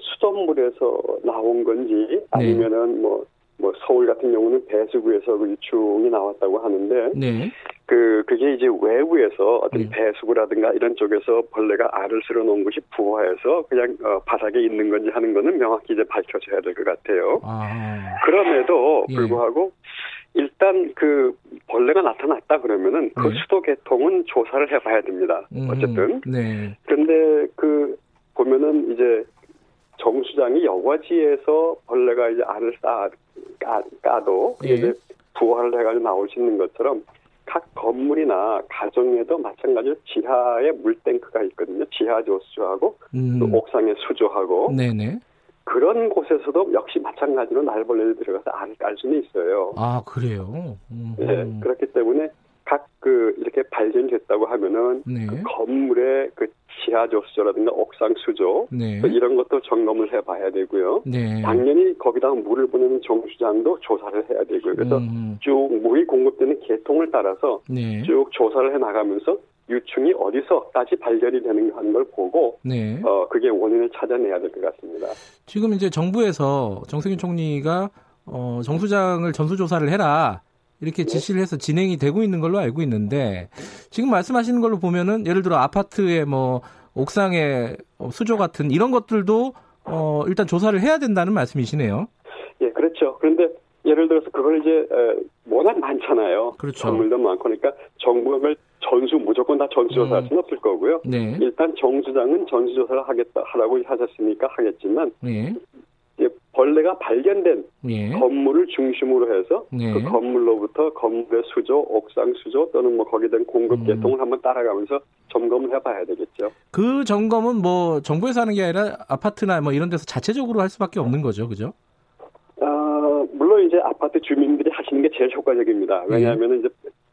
수돗물에서 나온 건지 네. 아니면은 뭐 뭐 서울 같은 경우는 배수구에서 그 유충이 나왔다고 하는데 네. 그 그게 이제 외부에서 어떤 네. 배수구라든가 이런 쪽에서 벌레가 알을 쓸어 놓은 것이 부화해서 그냥 어, 바닥에 있는 건지 하는 거는 명확히 이제 밝혀져야 될 것 같아요. 아. 그럼에도 예. 불구하고 예. 일단 그 벌레가 나타났다 그러면은 그 네. 수도 개통은 조사를 해봐야 됩니다. 음, 어쨌든. 네. 그런데 그 보면은 이제 정수장이 여과지에서 벌레가 이제 알을 쌓 까, 까도 예. 이제 부화를 해가지고 나올 수 있는 것처럼 각 건물이나 가정에도 마찬가지로 지하에 물탱크가 있거든요. 지하 조수하고 음. 또 옥상에 수조하고 네네. 그런 곳에서도 역시 마찬가지로 날벌레를 들어가서 알을 깔 수는 있어요. 아 그래요? 음. 네, 그렇기 때문에 각 그 이렇게 발견됐다고 하면은 네. 그 건물의 그 지하 조수조라든가 옥상 수조 네. 이런 것도 점검을 해봐야 되고요. 네. 당연히 거기다가 물을 보내는 정수장도 조사를 해야 되고요. 그래서 음. 쭉 물이 공급되는 계통을 따라서 네. 쭉 조사를 해 나가면서 유충이 어디서까지 발견이 되는가 하는 걸 보고 네. 어 그게 원인을 찾아내야 될 것 같습니다. 지금 이제 정부에서 정세균 총리가 어 정수장을 전수조사를 해라 이렇게 네. 지시를 해서 진행이 되고 있는 걸로 알고 있는데 지금 말씀하시는 걸로 보면은 예를 들어 아파트의 뭐 옥상의 수조 같은 이런 것들도 어 일단 조사를 해야 된다는 말씀이시네요. 예, 그렇죠. 그런데 예를 들어서 그걸 이제 워낙 많잖아요. 그렇죠. 건물도 많고 그러니까 정부가 그걸 전수 무조건 다 전수조사할 음. 수는 없을 거고요. 네. 일단 정수장은 전수조사를 하겠다 하라고 하셨으니까 하겠지만 네. 벌레가 발견된 예. 건물을 중심으로 해서 예. 그 건물로부터 건물의 수조, 옥상 수조 또는 뭐 거기에 대한 공급 음. 계통을 한번 따라가면서 점검을 해봐야 되겠죠. 그 점검은 뭐 정부에서 하는 게 아니라 아파트나 뭐 이런 데서 자체적으로 할 수밖에 없는 거죠, 그죠? 어, 물론 이제 아파트 주민들이 하시는 게 제일 효과적입니다. 왜냐하면 예. 이제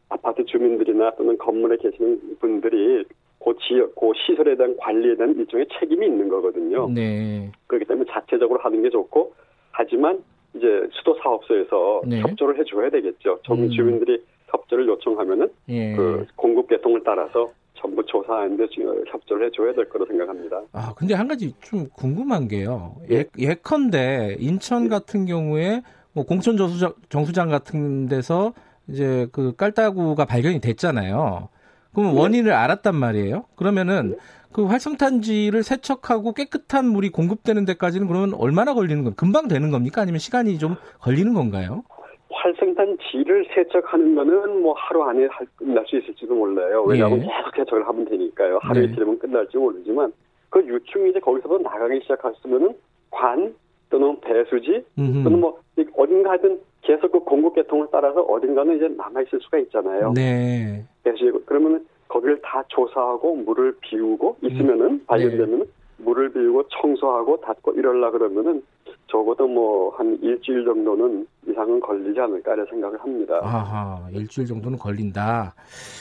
아파트 주민들이나 또는 건물에 계시는 분들이 그 지역, 그 시설에 대한 관리에 대한 일종의 책임이 있는 거거든요. 네. 그렇기 때문에 자체적으로 하는 게 좋고, 하지만 이제 수도 사업소에서 네. 협조를 해줘야 되겠죠. 전 음. 주민들이 협조를 요청하면은 예. 그 공급 계통을 따라서 전부 조사하는데 협조를 해줘야 될 거로 생각합니다. 아 근데 한 가지 좀 궁금한 게요. 예, 예컨대 인천 같은 경우에 뭐 공천 정수장, 정수장 같은 데서 이제 그 깔따구가 발견이 됐잖아요. 그럼 네. 원인을 알았단 말이에요. 그러면은 그 활성탄지를 세척하고 깨끗한 물이 공급되는 데까지는 그러면 얼마나 걸리는 건 금방 되는 겁니까? 아니면 시간이 좀 걸리는 건가요? 활성탄지를 세척하는 거는 뭐 하루 안에 끝날 수 있을지도 몰라요. 왜냐하면 예. 계속 세척을 하면 되니까요. 하루 네. 이틀이면 끝날지 모르지만 그 유충이 이제 거기서부터 나가기 시작했으면은 관 또는 배수지 음흠. 또는 뭐 어딘가든 계속 그 공급 계통을 따라서 어딘가는 이제 남아 있을 수가 있잖아요. 네. 배수지 그러면은 거기를 다 조사하고 물을 비우고 있으면은 음. 발견되면 네. 물을 비우고 청소하고 닫고 이럴라 그러면은 적어도 뭐 한 일주일 정도는 이상은 걸리지 않을까 를 생각을 합니다. 아하, 일주일 정도는 걸린다.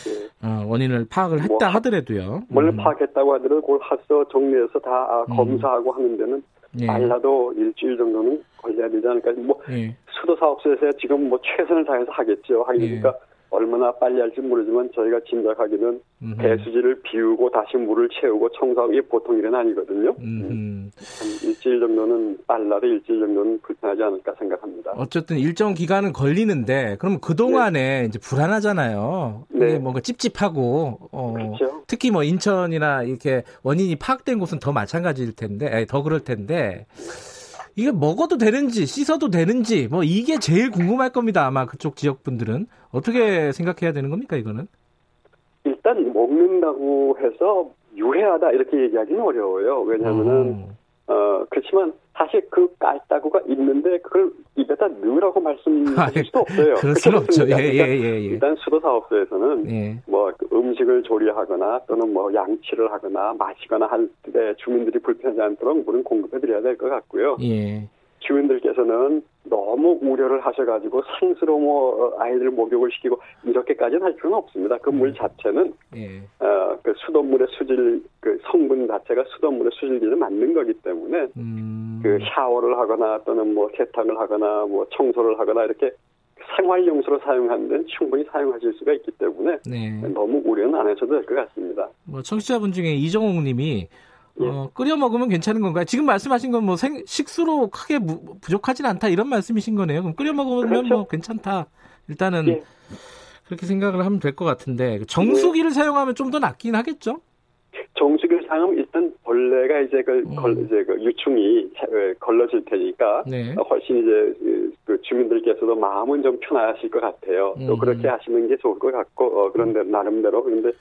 네. 어, 원인을 파악을 했다 뭐, 하더라도요. 원래 음. 파악했다고 하더라도 그걸 하서 정리해서 다 아, 음. 검사하고 하는 데는 예. 말라도 일주일 정도는 걸려야 되지 않을까. 뭐 예. 수도 사업소에서 지금 뭐 최선을 다해서 하겠죠. 하니까 예. 얼마나 빨리 할지 모르지만 저희가 짐작하기는 음흠. 배수지를 비우고 다시 물을 채우고 청소하기 보통 일은 아니거든요. 음. 한 일주일 정도는 빨라도 일주일 정도는 불편하지 않을까 생각합니다. 어쨌든 일정 기간은 걸리는데 그럼 그 동안에 네. 이제 불안하잖아요. 네. 뭔가 찝찝하고 어, 그렇죠. 특히 뭐 인천이나 이렇게 원인이 파악된 곳은 더 마찬가지일 텐데, 더 그럴 텐데. 이게 먹어도 되는지 씻어도 되는지 뭐 이게 제일 궁금할 겁니다. 아마 그쪽 지역 분들은 어떻게 생각해야 되는 겁니까 이거는? 일단 먹는다고 해서 유해하다 이렇게 얘기하기는 어려워요. 왜냐하면은 어. 어, 그렇지만 사실 그 깔따구가 있는데 그걸 입에다 넣으라고 말씀하실 수도 없어요. 그럴 수는 없죠. 예, 예, 예, 예. 일단 수도사업소에서는 예. 뭐그 음식을 조리하거나 또는 뭐 양치를 하거나 마시거나 할 때 주민들이 불편하지 않도록 물은 공급해드려야 될 것 같고요. 예. 주민들께서는 너무 우려를 하셔가지고 상스러워 뭐 아이들 목욕을 시키고 이렇게까지는 할 필요는 없습니다. 그물 음. 자체는 예. 어, 그 수돗물의 수질 그 성분 자체가 수돗물의 수질기를 맞는 거기 때문에 음. 그 샤워를 하거나 또는 뭐 세탁을 하거나 뭐 청소를 하거나 이렇게 생활용수로 사용하는 데는 충분히 사용하실 수가 있기 때문에 네. 너무 우려는 안 하셔도 될 것 같습니다. 뭐 청취자분 중에 이정옥 님이 예. 어, 끓여 먹으면 괜찮은 건가요? 지금 말씀하신 건 뭐 식수로 크게 무, 부족하진 않다 이런 말씀이신 거네요. 그럼 끓여 먹으면 그렇죠. 뭐 괜찮다. 일단은 예. 그렇게 생각을 하면 될 것 같은데 정수기를 네. 사용하면 좀 더 낫긴 하겠죠? 정수기를 사용하면 일단 벌레가 이제 그, 음. 걸, 이제 그 유충이 걸러질 테니까 네. 훨씬 이제 그, 그 주민들께서도 마음은 좀 편하실 것 같아요. 음. 또 그렇게 하시는 게 좋을 것 같고 어, 그런데 음. 나름대로 그런데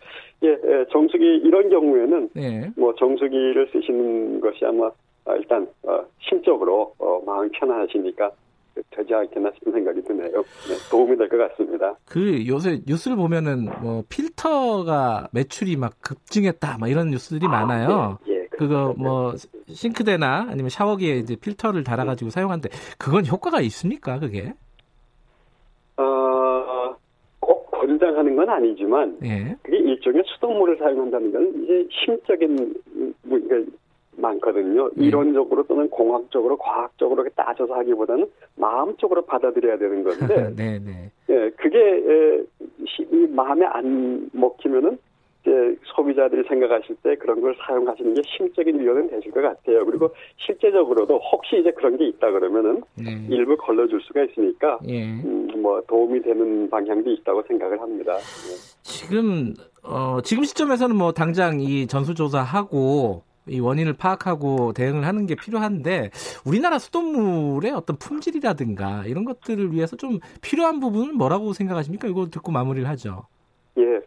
예, 예, 정수기 이런 경우에는 네. 뭐 정수기를 쓰시는 것이 아마 아, 일단 어, 심적으로 어, 마음이 편안하시니까 되지 않겠나 싶은 생각이 드네요. 네, 도움이 될 것 같습니다. 그 요새 뉴스를 보면은 뭐 필터가 매출이 막 급증했다, 막 이런 뉴스들이 아, 많아요. 예, 예, 그거 뭐 싱크대나 아니면 샤워기에 이제 필터를 달아가지고 네. 사용하는데 그건 효과가 있습니까? 그게? 어, 꼭 권장하는 건 아니지만 예. 그게 일종의 수돗물을 사용한다는 건 이제 심적인 뭐 많거든요. 네. 이론적으로 또는 공학적으로 과학적으로 따져서 하기보다는 마음적으로 받아들여야 되는 건데, 네, 네. 예, 그게 에, 시, 마음에 안 먹히면은 이제 소비자들이 생각하실 때 그런 걸 사용하시는 게 심적인 위협은 되실 것 같아요. 그리고 실제적으로도 혹시 이제 그런 게 있다 그러면은 네. 일부 걸러줄 수가 있으니까 예. 음, 뭐 도움이 되는 방향도 있다고 생각을 합니다. 네. 지금 어, 지금 시점에서는 뭐 당장 이 전수조사하고 이 원인을 파악하고 대응을 하는 게 필요한데 우리나라 수돗물의 어떤 품질이라든가 이런 것들을 위해서 좀 필요한 부분은 뭐라고 생각하십니까? 이거 듣고 마무리를 하죠. 예.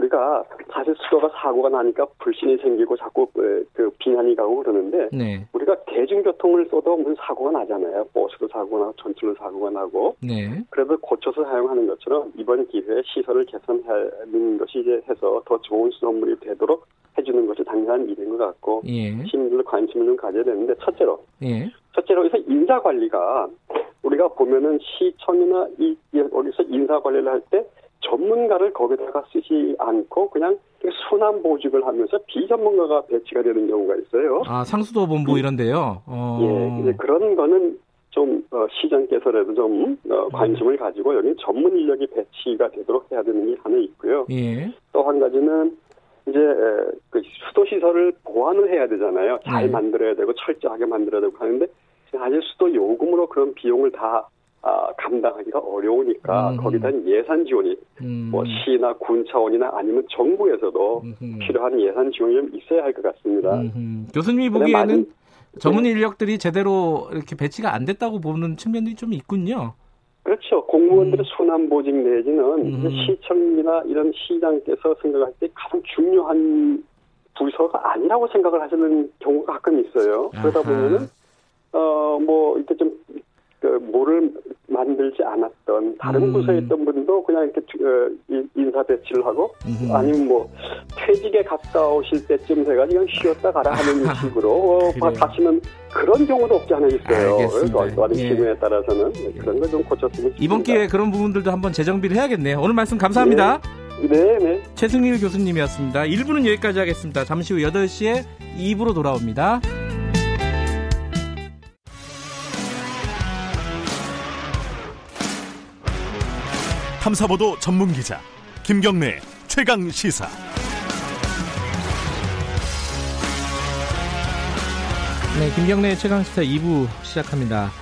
우리가 사실 수도가 사고가 나니까 불신이 생기고 자꾸 그, 그 비난이 가고 그러는데 네. 우리가 대중교통을 써도 무슨 사고가 나잖아요. 버스도 사고가 나고 전철도 사고가 나고. 네. 그래도 고쳐서 사용하는 것처럼 이번 기회에 시설을 개선하는 것이 이제 해서 더 좋은 수돗물이 되도록 해주는 것이 당연한 일인 것 같고 예. 시민들 관심을 좀 가져야 되는데 첫째로 예. 첫째로 여기서 인사 관리가 우리가 보면은 시청이나 이 여기서 인사 관리를 할 때 전문가를 거기다가 쓰지 않고 그냥 순환 보직을 하면서 비전문가가 배치가 되는 경우가 있어요. 아 상수도 본부 이런데요. 어... 예, 이제 그런 거는 좀 어, 시장께서라도 좀 어, 관심을 가지고 여기 전문 인력이 배치가 되도록 해야 되는 게 하나 있고요. 예. 또 한 가지는 이제 그 수도 시설을 보완을 해야 되잖아요. 잘 네. 만들어야 되고 철저하게 만들어야 되고 하는데 사실 수도 요금으로 그런 비용을 다 아, 감당하기가 어려우니까 음. 거기다 예산 지원이 음. 뭐 시나 군 차원이나 아니면 정부에서도 음. 필요한 예산 지원이 좀 있어야 할 것 같습니다. 교수님이 보기에는 많이, 전문 네. 인력들이 제대로 이렇게 배치가 안 됐다고 보는 측면들이 좀 있군요. 그렇죠. 공무원들의 음. 순환 보직 내지는 음. 시청이나 이런 시장께서 생각할 때 가장 중요한 부서가 아니라고 생각을 하시는 경우가 가끔 있어요. 그러다 보면은 어 뭐 이렇게 좀 그, 뭐를 만들지 않았던 다른 음. 부서에 있던 분도 그냥 이렇게 어, 인사 배치를 하고 음. 아니면 뭐 퇴직에 가까우실 때쯤 돼가 그냥 쉬었다 가라 하는 아, 식으로 어, 다시는 그런 경우도 없지 않아 있어요. 그래서 어린 예. 경우에 따라서는 그런 걸 좀 고쳤으면 좋겠습니다. 이번 기회에 그런 부분들도 한번 재정비를 해야겠네요. 오늘 말씀 감사합니다. 네, 네. 네. 최승일 교수님이었습니다. 1부는 여기까지 하겠습니다. 잠시 후 8시에 2부로 돌아옵니다. 탐사보도 전문 기자 김경래 최강 시사. 네, 김경래 최강 시사 2부 시작합니다.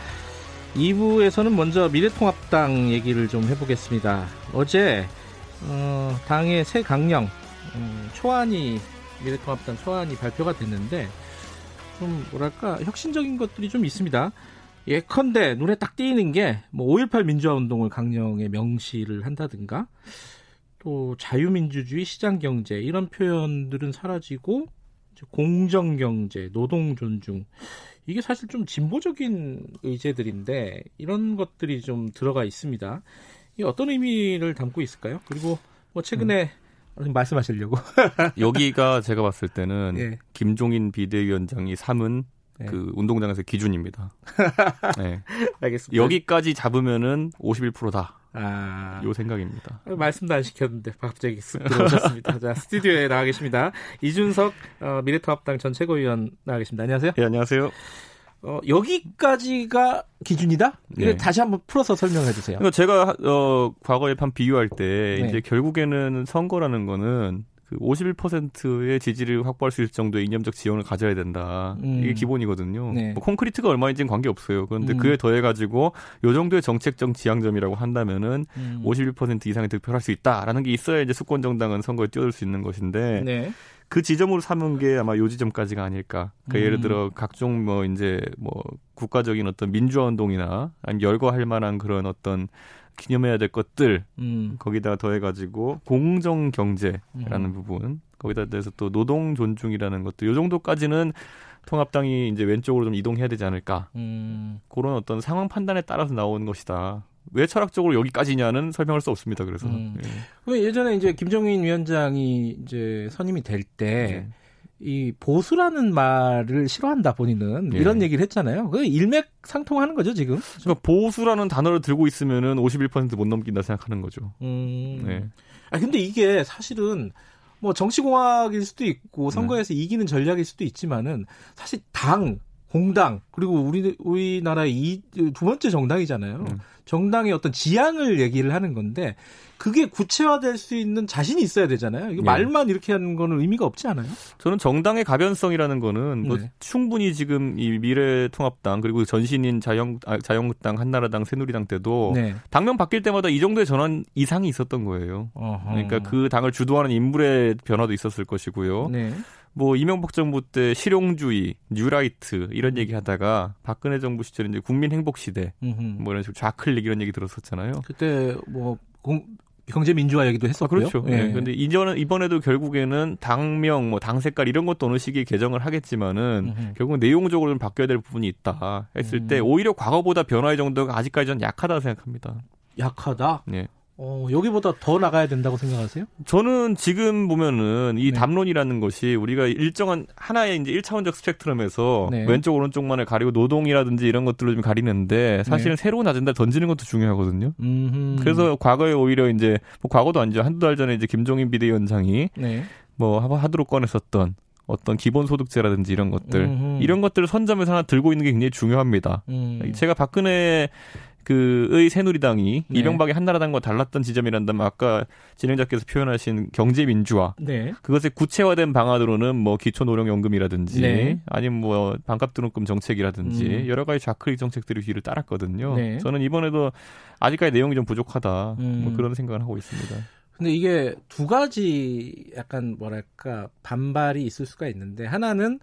2부에서는 먼저 미래통합당 얘기를 좀 해보겠습니다. 어제 어, 당의 새 강령 음, 초안이 미래통합당 초안이 발표가 됐는데 좀 뭐랄까 혁신적인 것들이 좀 있습니다. 예컨대 눈에 딱 띄는 게 뭐 5.18 민주화 운동을 강령에 명시를 한다든가 또 자유민주주의 시장경제 이런 표현들은 사라지고 공정경제, 노동존중 이게 사실 좀 진보적인 의제들인데 이런 것들이 좀 들어가 있습니다. 이게 어떤 의미를 담고 있을까요? 그리고 뭐 최근에 음. 말씀하시려고 여기가 제가 봤을 때는 예. 김종인 비대위원장이 삼은 네. 그 운동장에서 기준입니다. 네. 알겠습니다. 여기까지 잡으면은 51%다. 아, 요 생각입니다. 말씀도 안 시켰는데 갑자기 쓱 들어오셨습니다. 자, 스튜디오에 나와 계십니다. 이준석 어, 미래통합당 전 최고위원 나와 계십니다. 안녕하세요. 네, 안녕하세요. 어, 여기까지가 기준이다? 네. 다시 한번 풀어서 설명해 주세요. 그러니까 제가 어, 과거에 판 비유할 때 네. 이제 결국에는 선거라는 거는 그 51%의 지지를 확보할 수 있을 정도의 이념적 지형을 가져야 된다. 음. 이게 기본이거든요. 네. 뭐 콘크리트가 얼마인지는 관계 없어요. 그런데 음. 그에 더해 가지고 요 정도의 정책적 지향점이라고 한다면은 음. 51% 이상의 득표를 할 수 있다라는 게 있어야 이제 수권 정당은 선거에 뛰어들 수 있는 것인데 네. 그 지점으로 삼은 게 아마 요 지점까지가 아닐까. 그러니까 예를 음. 들어 각종 뭐 이제 뭐 국가적인 어떤 민주화 운동이나 아니 열거할 만한 그런 어떤 기념해야 될 것들 음. 거기다 더해가지고 공정 경제라는 음. 부분 거기다 대해서 또 노동 존중이라는 것도 요 정도까지는 통합당이 이제 왼쪽으로 좀 이동해야 되지 않을까 음. 그런 어떤 상황 판단에 따라서 나온 것이다. 왜 철학적으로 여기까지냐는 설명할 수 없습니다. 그래서 음. 예. 예전에 이제 김정인 위원장이 이제 선임이 될때 네. 이 보수라는 말을 싫어한다 본인은 예. 이런 얘기를 했잖아요. 그 일맥상통하는 거죠 지금. 그러니까 보수라는 단어를 들고 있으면은 51%못 넘긴다 생각하는 거죠. 음. 네. 아 근데 이게 사실은 뭐 정치공학일 수도 있고 선거에서 네. 이기는 전략일 수도 있지만은 사실 당 공당 그리고 우리 우리나라의 이 두 번째 정당이잖아요. 음. 정당의 어떤 지향을 얘기를 하는 건데 그게 구체화될 수 있는 자신이 있어야 되잖아요. 이거 네. 말만 이렇게 하는 거는 의미가 없지 않아요? 저는 정당의 가변성이라는 거는 뭐 네. 충분히 지금 이 미래통합당 그리고 전신인 자영 아, 자영당 한나라당 새누리당 때도 네. 당명 바뀔 때마다 이 정도의 전환 이상이 있었던 거예요. 어허. 그러니까 그 당을 주도하는 인물의 변화도 있었을 것이고요. 네. 뭐 이명박 정부 때 실용주의, 뉴라이트 이런 얘기 하다가 박근혜 정부 시절에 이제 국민 행복 시대 뭐 이런 식으로 좌클릭 이런 얘기 들었었잖아요. 그때 뭐 공, 경제 민주화 얘기도 했었고요. 아, 그렇죠. 예. 네. 근데 이전은 이번에도 결국에는 당명, 뭐 당 색깔 이런 것도 어느 시기에 개정을 하겠지만은 음흠. 결국 내용적으로 좀 바뀌어야 될 부분이 있다 했을 음. 때 오히려 과거보다 변화의 정도가 아직까지 는 약하다 생각합니다. 약하다? 네. 어, 여기보다 더 나가야 된다고 생각하세요? 저는 지금 보면은 이 네. 담론이라는 것이 우리가 일정한 하나의 이제 1차원적 스펙트럼에서 네. 왼쪽 오른쪽만을 가리고 노동이라든지 이런 것들로 좀 가리는데 사실은 네. 새로운 아젠다를 던지는 것도 중요하거든요. 음흠. 그래서 과거에 오히려 이제 뭐 과거도 아니죠. 한두 달 전에 이제 김종인 비대위원장이 네. 뭐 하도록 꺼냈었던 어떤 기본소득제라든지 이런 것들 음흠. 이런 것들을 선점해서 하나 들고 있는 게 굉장히 중요합니다. 음. 제가 박근혜 그의 새누리당이 네. 이명박의 한나라당과 달랐던 지점이란다면 아까 진행자께서 표현하신 경제 민주화 네. 그것의 구체화된 방안으로는 뭐 기초 노령연금이라든지 네. 아니면 뭐 반값 등록금 정책이라든지 음. 여러 가지 좌클릭 정책들이 뒤를 따랐거든요. 네. 저는 이번에도 아직까지 내용이 좀 부족하다 음. 뭐 그런 생각을 하고 있습니다. 근데 이게 두 가지 약간 뭐랄까 반발이 있을 수가 있는데 하나는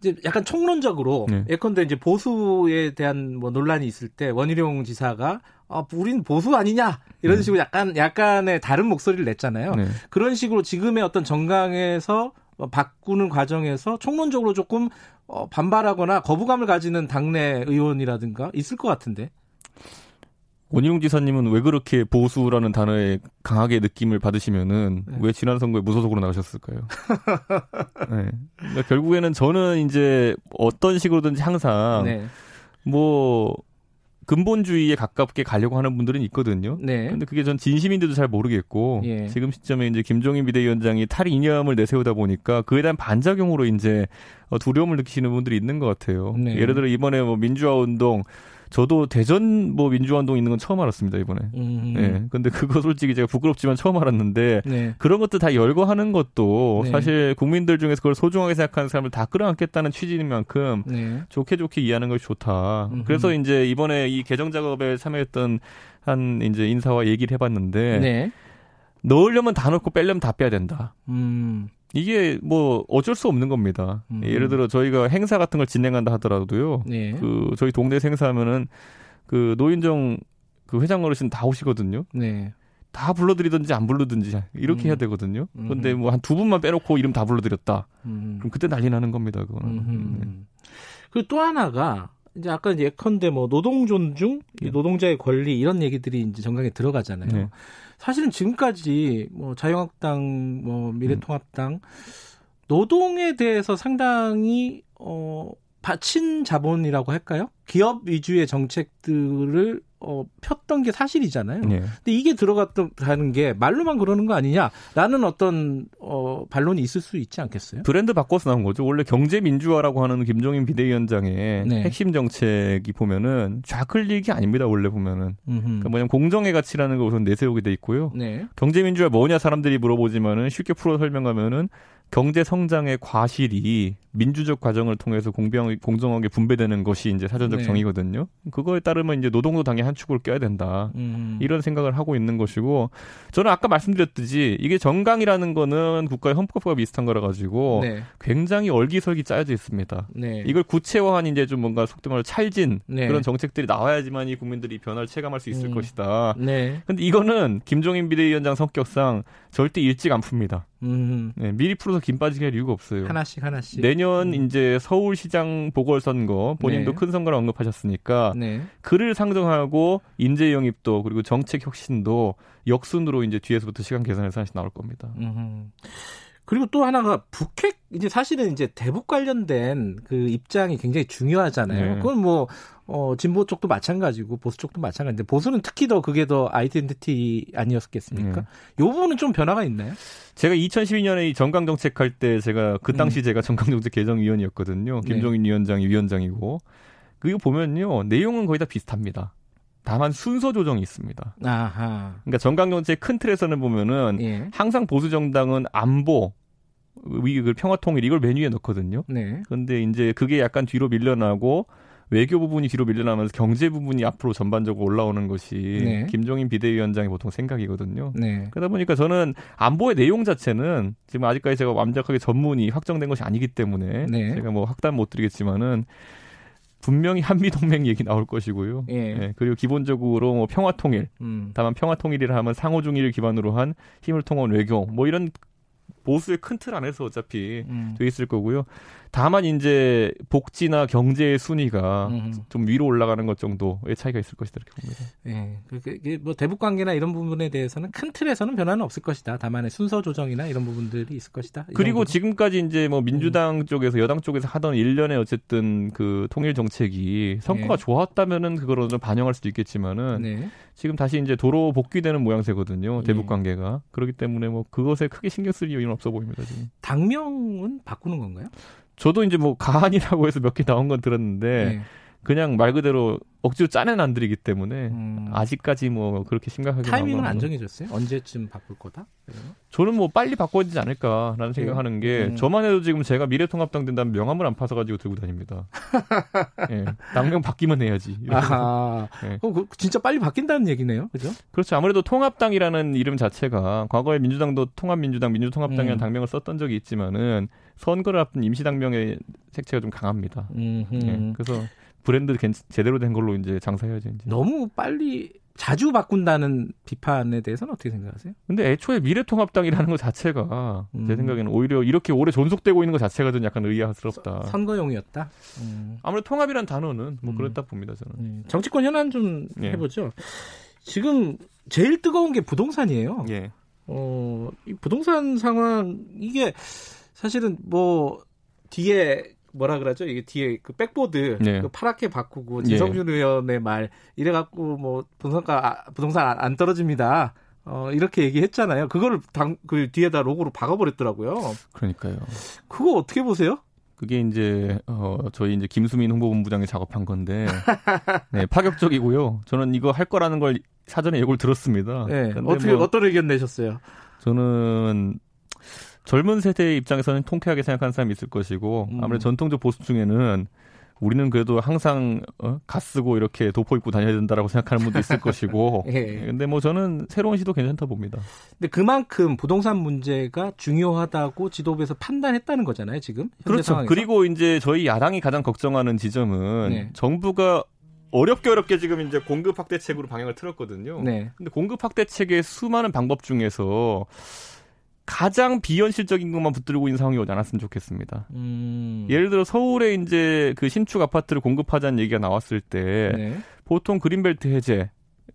이제 약간 총론적으로 네. 예컨대 이제 보수에 대한 뭐 논란이 있을 때 원희룡 지사가 아, 우린 보수 아니냐 이런 네. 식으로 약간 약간의 다른 목소리를 냈잖아요. 네. 그런 식으로 지금의 어떤 정강에서 어, 바꾸는 과정에서 총론적으로 조금 어, 반발하거나 거부감을 가지는 당내 의원이라든가 있을 것 같은데. 원희룡 지사님은 왜 그렇게 보수라는 단어에 강하게 느낌을 받으시면은 네. 왜 지난 선거에 무소속으로 나가셨을까요? 네. 그러니까 결국에는 저는 이제 어떤 식으로든지 항상 네. 뭐 근본주의에 가깝게 가려고 하는 분들은 있거든요. 네. 근데 그게 전 진심인데도 잘 모르겠고 예. 지금 시점에 이제 김종인 비대위원장이 탈 이념을 내세우다 보니까 그에 대한 반작용으로 이제 두려움을 느끼시는 분들이 있는 것 같아요. 네. 예를 들어 이번에 뭐 민주화 운동 저도 대전 뭐 민주화운동 있는 건 처음 알았습니다 이번에. 음. 네. 근데 그거 솔직히 제가 부끄럽지만 처음 알았는데 네. 그런 것도 다 열거하는 것도 네. 사실 국민들 중에서 그걸 소중하게 생각하는 사람을 다 끌어안겠다는 취지인 만큼 네. 좋게 좋게 이해하는 것이 좋다. 음흠. 그래서 이제 이번에 이 개정 작업에 참여했던 한 이제 인사와 얘기를 해봤는데 네. 넣으려면 다 넣고 빼려면 다 빼야 된다. 음. 이게 뭐 어쩔 수 없는 겁니다. 음. 예를 들어 저희가 행사 같은 걸 진행한다 하더라도요. 네. 그 저희 동네 행사하면은 그 노인정 그 회장 어르신 다 오시거든요. 네. 다 불러드리든지 안 불러든지 이렇게 음. 해야 되거든요. 그런데 뭐 한 두 분만 빼놓고 이름 다 불러드렸다. 음. 그럼 그때 난리 나는 겁니다. 그거는. 네. 그리고 또 하나가 이제 아까 이제 예컨대 뭐 노동 존중, 네. 노동자의 권리 이런 얘기들이 이제 정강에 들어가잖아요. 네. 사실은 지금까지 뭐 자유한국당, 뭐 미래통합당 노동에 대해서 상당히 어 바친 자본이라고 할까요? 기업 위주의 정책들을 어, 폈던 게 사실이잖아요. 네. 근데 이게 들어갔다는 게 말로만 그러는 거 아니냐라는 어떤 어, 반론이 있을 수 있지 않겠어요? 브랜드 바꿔서 나온 거죠. 원래 경제 민주화라고 하는 김종인 비대위원장의 네. 핵심 정책이 보면은 좌클릭이 아닙니다. 원래 보면은 그러니까 뭐냐면 공정의 가치라는 걸 우선 내세우게 돼 있고요. 네. 경제 민주화 뭐냐 사람들이 물어보지만은 쉽게 풀어 설명하면은 경제 성장의 과실이 민주적 과정을 통해서 공평 공정하게 분배되는 것이 이제 사전적 네. 정의거든요. 그거에 따르면 이제 노동도 당연히 한 축으로 껴야 된다. 음. 이런 생각을 하고 있는 것이고 저는 아까 말씀드렸듯이 이게 정강이라는 거는 국가의 헌법과 비슷한 거라 가지고 네. 굉장히 얼기설기 짜여져 있습니다. 네. 이걸 구체화한 이제 좀 뭔가 속된 말로 찰진 네. 그런 정책들이 나와야지만 이 국민들이 변화를 체감할 수 있을 음. 것이다. 네. 근데 이거는 김종인 비대위원장 성격상 절대 일찍 안 풉니다. 음. 네, 미리 풀어서 김 빠지게 할 이유가 없어요. 하나씩 하나씩. 내년 음. 이제 서울시장 보궐선거 본인도 네. 큰 선거를 언급하셨으니까 네. 그를 상정하고 인재 영입도 그리고 정책 혁신도 역순으로 이제 뒤에서부터 시간 계산해서 하나씩 나올 겁니다. 음. 그리고 또 하나가 북핵 이제 사실은 이제 대북 관련된 그 입장이 굉장히 중요하잖아요. 네. 그건 뭐 어, 진보 쪽도 마찬가지고 보수 쪽도 마찬가지인데 보수는 특히 더 그게 더 아이덴티티 아니었겠습니까? 네. 요 부분은 좀 변화가 있나요? 제가 2012년에 이 정강 정책 할 때 제가 그 당시 음. 제가 정강 정책 개정 위원이었거든요. 네. 김종인 네. 위원장이 위원장이고 그거 보면요 내용은 거의 다 비슷합니다. 다만 순서 조정이 있습니다. 아하. 그러니까 정강 정책 큰 틀에서는 보면은 예. 항상 보수 정당은 안보 위기 평화 통일 이걸 메뉴에 넣거든요. 네. 그런데 이제 그게 약간 뒤로 밀려나고 외교 부분이 뒤로 밀려나면서 경제 부분이 앞으로 전반적으로 올라오는 것이 네. 김종인 비대위원장의 보통 생각이거든요. 네. 그러다 보니까 저는 안보의 내용 자체는 지금 아직까지 제가 완벽하게 전문이 확정된 것이 아니기 때문에 네. 제가 뭐 확단 못 드리겠지만은 분명히 한미 동맹 얘기 나올 것이고요. 예. 예. 그리고 기본적으로 뭐 평화 통일, 음. 다만 평화 통일이라 하면 상호 중의를 기반으로 한 힘을 통한 외교, 뭐 이런 보수의 큰 틀 안에서 어차피 음. 돼 있을 거고요. 다만 이제 복지나 경제의 순위가 음. 좀 위로 올라가는 것 정도의 차이가 있을 것이다 이렇게 봅니다. 예. 네. 뭐 대북 관계나 이런 부분에 대해서는 큰 틀에서는 변화는 없을 것이다. 다만의 순서 조정이나 이런 부분들이 있을 것이다. 그리고 정도로? 지금까지 이제 뭐 민주당 음. 쪽에서 여당 쪽에서 하던 일련의 어쨌든 그 통일 정책이 성과가 네. 좋았다면은 그거로 좀 반영할 수도 있겠지만은 네. 지금 다시 이제 도로 복귀되는 모양새거든요. 대북 예. 관계가. 그렇기 때문에 뭐 그것에 크게 신경 쓸 이유는 없어 보입니다, 지금. 당명은 바꾸는 건가요? 저도 이제 뭐 가한이라고 해서 몇 개 나온 건 들었는데 네. 그냥 말 그대로 억지로 짜낸 안들이기 때문에 음. 아직까지 뭐 그렇게 심각하게 타이밍은 안 정해졌어요? 언제쯤 바꿀 거다? 저는 뭐 빨리 바꿔야 되지 않을까라는 생각하는 게 음. 저만 해도 지금 제가 미래통합당 된다면 명함을 안 파서 가지고 들고 다닙니다. 예, 당명 바뀌면 해야지. 아, 예. 그 진짜 빨리 바뀐다는 얘기네요, 그죠? 그렇죠. 아무래도 통합당이라는 이름 자체가 과거에 민주당도 통합민주당, 민주통합당이라는 음. 당명을 썼던 적이 있지만은 선거를 앞둔 임시당명의 색채가 좀 강합니다. 예, 그래서 브랜드 제대로 된 걸로 이제 장사해야지. 이제. 너무 빨리 자주 바꾼다는 비판에 대해서는 어떻게 생각하세요? 근데 애초에 미래통합당이라는 것 자체가 음. 제 생각에는 오히려 이렇게 오래 존속되고 있는 것 자체가 좀 약간 의아스럽다. 서, 선거용이었다. 음. 아무래도 통합이란 단어는 뭐 음. 그렇다 봅니다 저는. 네. 정치권 현안 좀 예. 해보죠. 지금 제일 뜨거운 게 부동산이에요. 예. 어, 이 부동산 상황 이게 사실은 뭐 뒤에 뭐라 그러죠? 이게 뒤에 그 백보드 네. 그 파랗게 바꾸고 지성준 예. 의원의 말 이래 갖고 뭐 부동산가 아, 부동산 안 떨어집니다. 어, 이렇게 얘기했잖아요. 그거를 당, 그 뒤에다 로고로 박아버렸더라고요. 그러니까요. 그거 어떻게 보세요? 그게 이제, 어, 저희 이제 김수민 홍보본부장이 작업한 건데, 네, 파격적이고요. 저는 이거 할 거라는 걸 사전에 예고를 들었습니다. 네. 어떻게, 뭐, 어떤 의견 내셨어요? 저는 젊은 세대의 입장에서는 통쾌하게 생각하는 사람이 있을 것이고 음. 아무래도 전통적 보수 중에는 우리는 그래도 항상 어? 가 쓰고 이렇게 도포 입고 다녀야 된다라고 생각하는 분도 있을 것이고. 예. 근데 뭐 저는 새로운 시도 괜찮다 봅니다. 근데 그만큼 부동산 문제가 중요하다고 지도부에서 판단했다는 거잖아요, 지금. 그렇죠. 상황에서. 그리고 이제 저희 야당이 가장 걱정하는 지점은 네. 정부가 어렵게 어렵게 지금 이제 공급 확대책으로 방향을 틀었거든요. 네. 근데 공급 확대책의 수많은 방법 중에서 가장 비현실적인 것만 붙들고 있는 상황이 오지 않았으면 좋겠습니다. 음. 예를 들어 서울에 이제 그 신축 아파트를 공급하자는 얘기가 나왔을 때 네. 보통 그린벨트 해제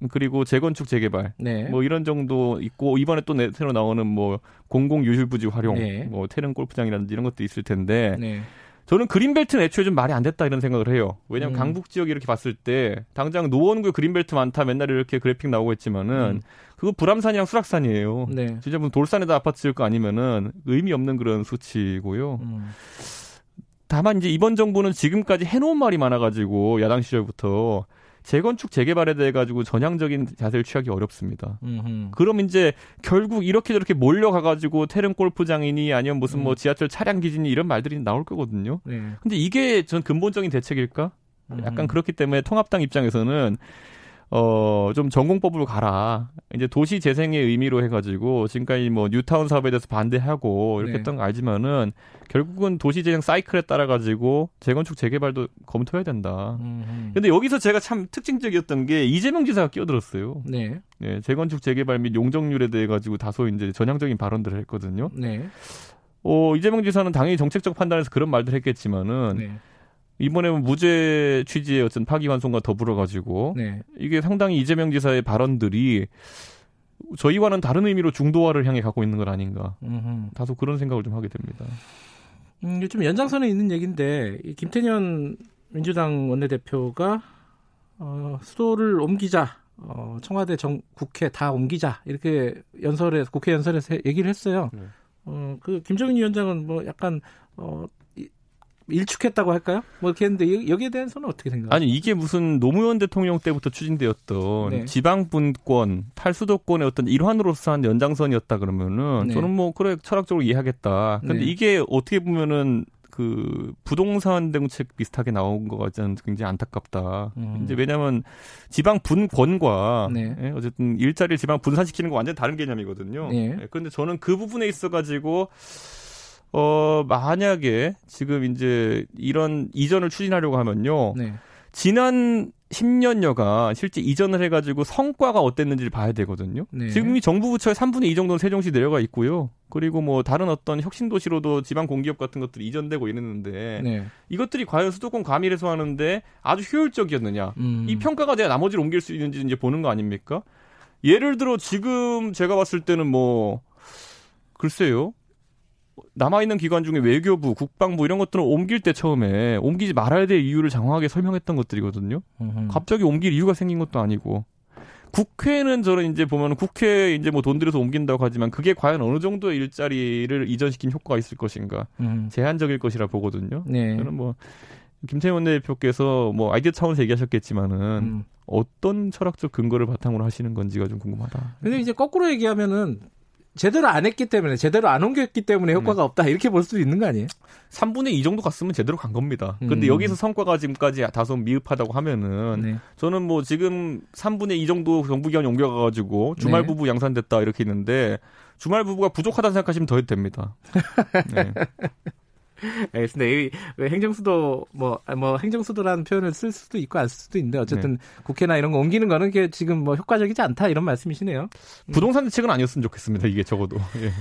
그리고 재건축 재개발 네. 뭐 이런 정도 있고 이번에 또 새로 나오는 뭐 공공 유휴 부지 활용 네. 뭐 태릉 골프장이라든지 이런 것도 있을 텐데 네. 저는 그린벨트는 애초에 좀 말이 안 됐다 이런 생각을 해요. 왜냐하면 음. 강북 지역 이렇게 봤을 때 당장 노원구에 그린벨트 많다 맨날 이렇게 그래픽 나오고 있지만은 음. 그거 불암산이랑 수락산이에요. 네. 진짜 무슨 돌산에다 아파트 지을 거 아니면은 의미 없는 그런 수치고요. 음. 다만 이제 이번 정부는 지금까지 해놓은 말이 많아가지고 야당 시절부터 재건축 재개발에 대해 가지고 전향적인 자세를 취하기 어렵습니다. 음흠. 그럼 이제 결국 이렇게 저렇게 몰려가 가지고 태릉 골프장이니 아니면 무슨 뭐 음. 뭐 지하철 차량 기준이 이런 말들이 나올 거거든요. 네. 근데 이게 전 근본적인 대책일까? 약간 그렇기 때문에 통합당 입장에서는 어, 좀 전공법으로 가라. 이제 도시 재생의 의미로 해가지고, 지금까지 뭐 뉴타운 사업에 대해서 반대하고, 이렇게 네. 했던 거 알지만은, 결국은 도시 재생 사이클에 따라가지고, 재건축 재개발도 검토해야 된다. 음흠. 근데 여기서 제가 참 특징적이었던 게, 이재명 지사가 끼어들었어요. 네. 네, 재건축 재개발 및 용적률에 대해 가지고 다소 이제 전향적인 발언들을 했거든요. 네. 어, 이재명 지사는 당연히 정책적 판단에서 그런 말들 했겠지만은, 네. 이번에 무죄 취지의 어떤 파기환송과 더불어 가지고 네. 이게 상당히 이재명 지사의 발언들이 저희와는 다른 의미로 중도화를 향해 가고 있는 것 아닌가. 음흠. 다소 그런 생각을 좀 하게 됩니다. 음, 좀 연장선에 있는 얘기인데 김태년 민주당 원내대표가 어, 수도를 옮기자. 어, 청와대 정, 국회 다 옮기자. 이렇게 연설에, 국회 연설에서 얘기를 했어요. 네. 어, 그, 김정인 위원장은 뭐 약간, 어, 일축했다고 할까요? 뭐 이렇게 했는데 여기에 대해서는 어떻게 생각하세요? 아니 이게 무슨 노무현 대통령 때부터 추진되었던 네. 지방 분권 탈수도권의 어떤 일환으로서 한 연장선이었다 그러면은 네. 저는 뭐 그래 철학적으로 이해하겠다. 근데 네. 이게 어떻게 보면은 그 부동산 정책 비슷하게 나온 거 같지는 굉장히 안타깝다. 음. 이제 왜냐하면 지방 분권과 네. 예, 어쨌든 일자리를 지방 분산시키는 거 완전 다른 개념이거든요. 네. 예, 그런데 저는 그 부분에 있어 가지고 어, 만약에 지금 이제 이런 이전을 추진하려고 하면요. 네. 지난 10년여가 실제 이전을 해가지고 성과가 어땠는지를 봐야 되거든요. 네. 지금 이 정부 부처에 3분의 2 정도는 세종시 내려가 있고요. 그리고 뭐 다른 어떤 혁신 도시로도 지방 공기업 같은 것들이 이전되고 있는데 네. 이것들이 과연 수도권 과밀 해소하는데 아주 효율적이었느냐? 음. 이 평가가 돼야 나머지를 옮길 수 있는지 이제 보는 거 아닙니까? 예를 들어 지금 제가 봤을 때는 뭐 글쎄요. 남아있는 기관 중에 외교부, 국방부 이런 것들은 옮길 때 처음에 옮기지 말아야 될 이유를 장황하게 설명했던 것들이거든요. 음흠. 갑자기 옮길 이유가 생긴 것도 아니고. 국회는 저는 이제 보면 국회에 이제 뭐 돈 들여서 옮긴다고 하지만 그게 과연 어느 정도의 일자리를 이전시킨 효과가 있을 것인가. 음. 제한적일 것이라 보거든요. 네. 저는 뭐 김태원 대표께서 뭐 아이디어 차원에서 얘기하셨겠지만은 음. 어떤 철학적 근거를 바탕으로 하시는 건지가 좀 궁금하다. 근데 이제 거꾸로 얘기하면은 제대로 안 했기 때문에 제대로 안 옮겼기 때문에 효과가 음. 없다 이렇게 볼 수도 있는 거 아니에요? 3분의 2 정도 갔으면 제대로 간 겁니다. 근데 음. 여기서 성과가 지금까지 다소 미흡하다고 하면은 네. 저는 뭐 지금 3분의 2 정도 정부 기관이 옮겨가가지고 주말 네. 부부 양산됐다 이렇게 있는데 주말 부부가 부족하다는 생각하시면 더 해도 됩니다. 네. 알겠습니다. 이 행정수도 뭐, 뭐 행정수도라는 표현을 쓸 수도 있고 안 쓸 수도 있는데 어쨌든 네. 국회나 이런 거 옮기는 거는 게 지금 뭐 효과적이지 않다 이런 말씀이시네요. 음. 부동산 대책은 아니었으면 좋겠습니다. 이게 적어도. 예.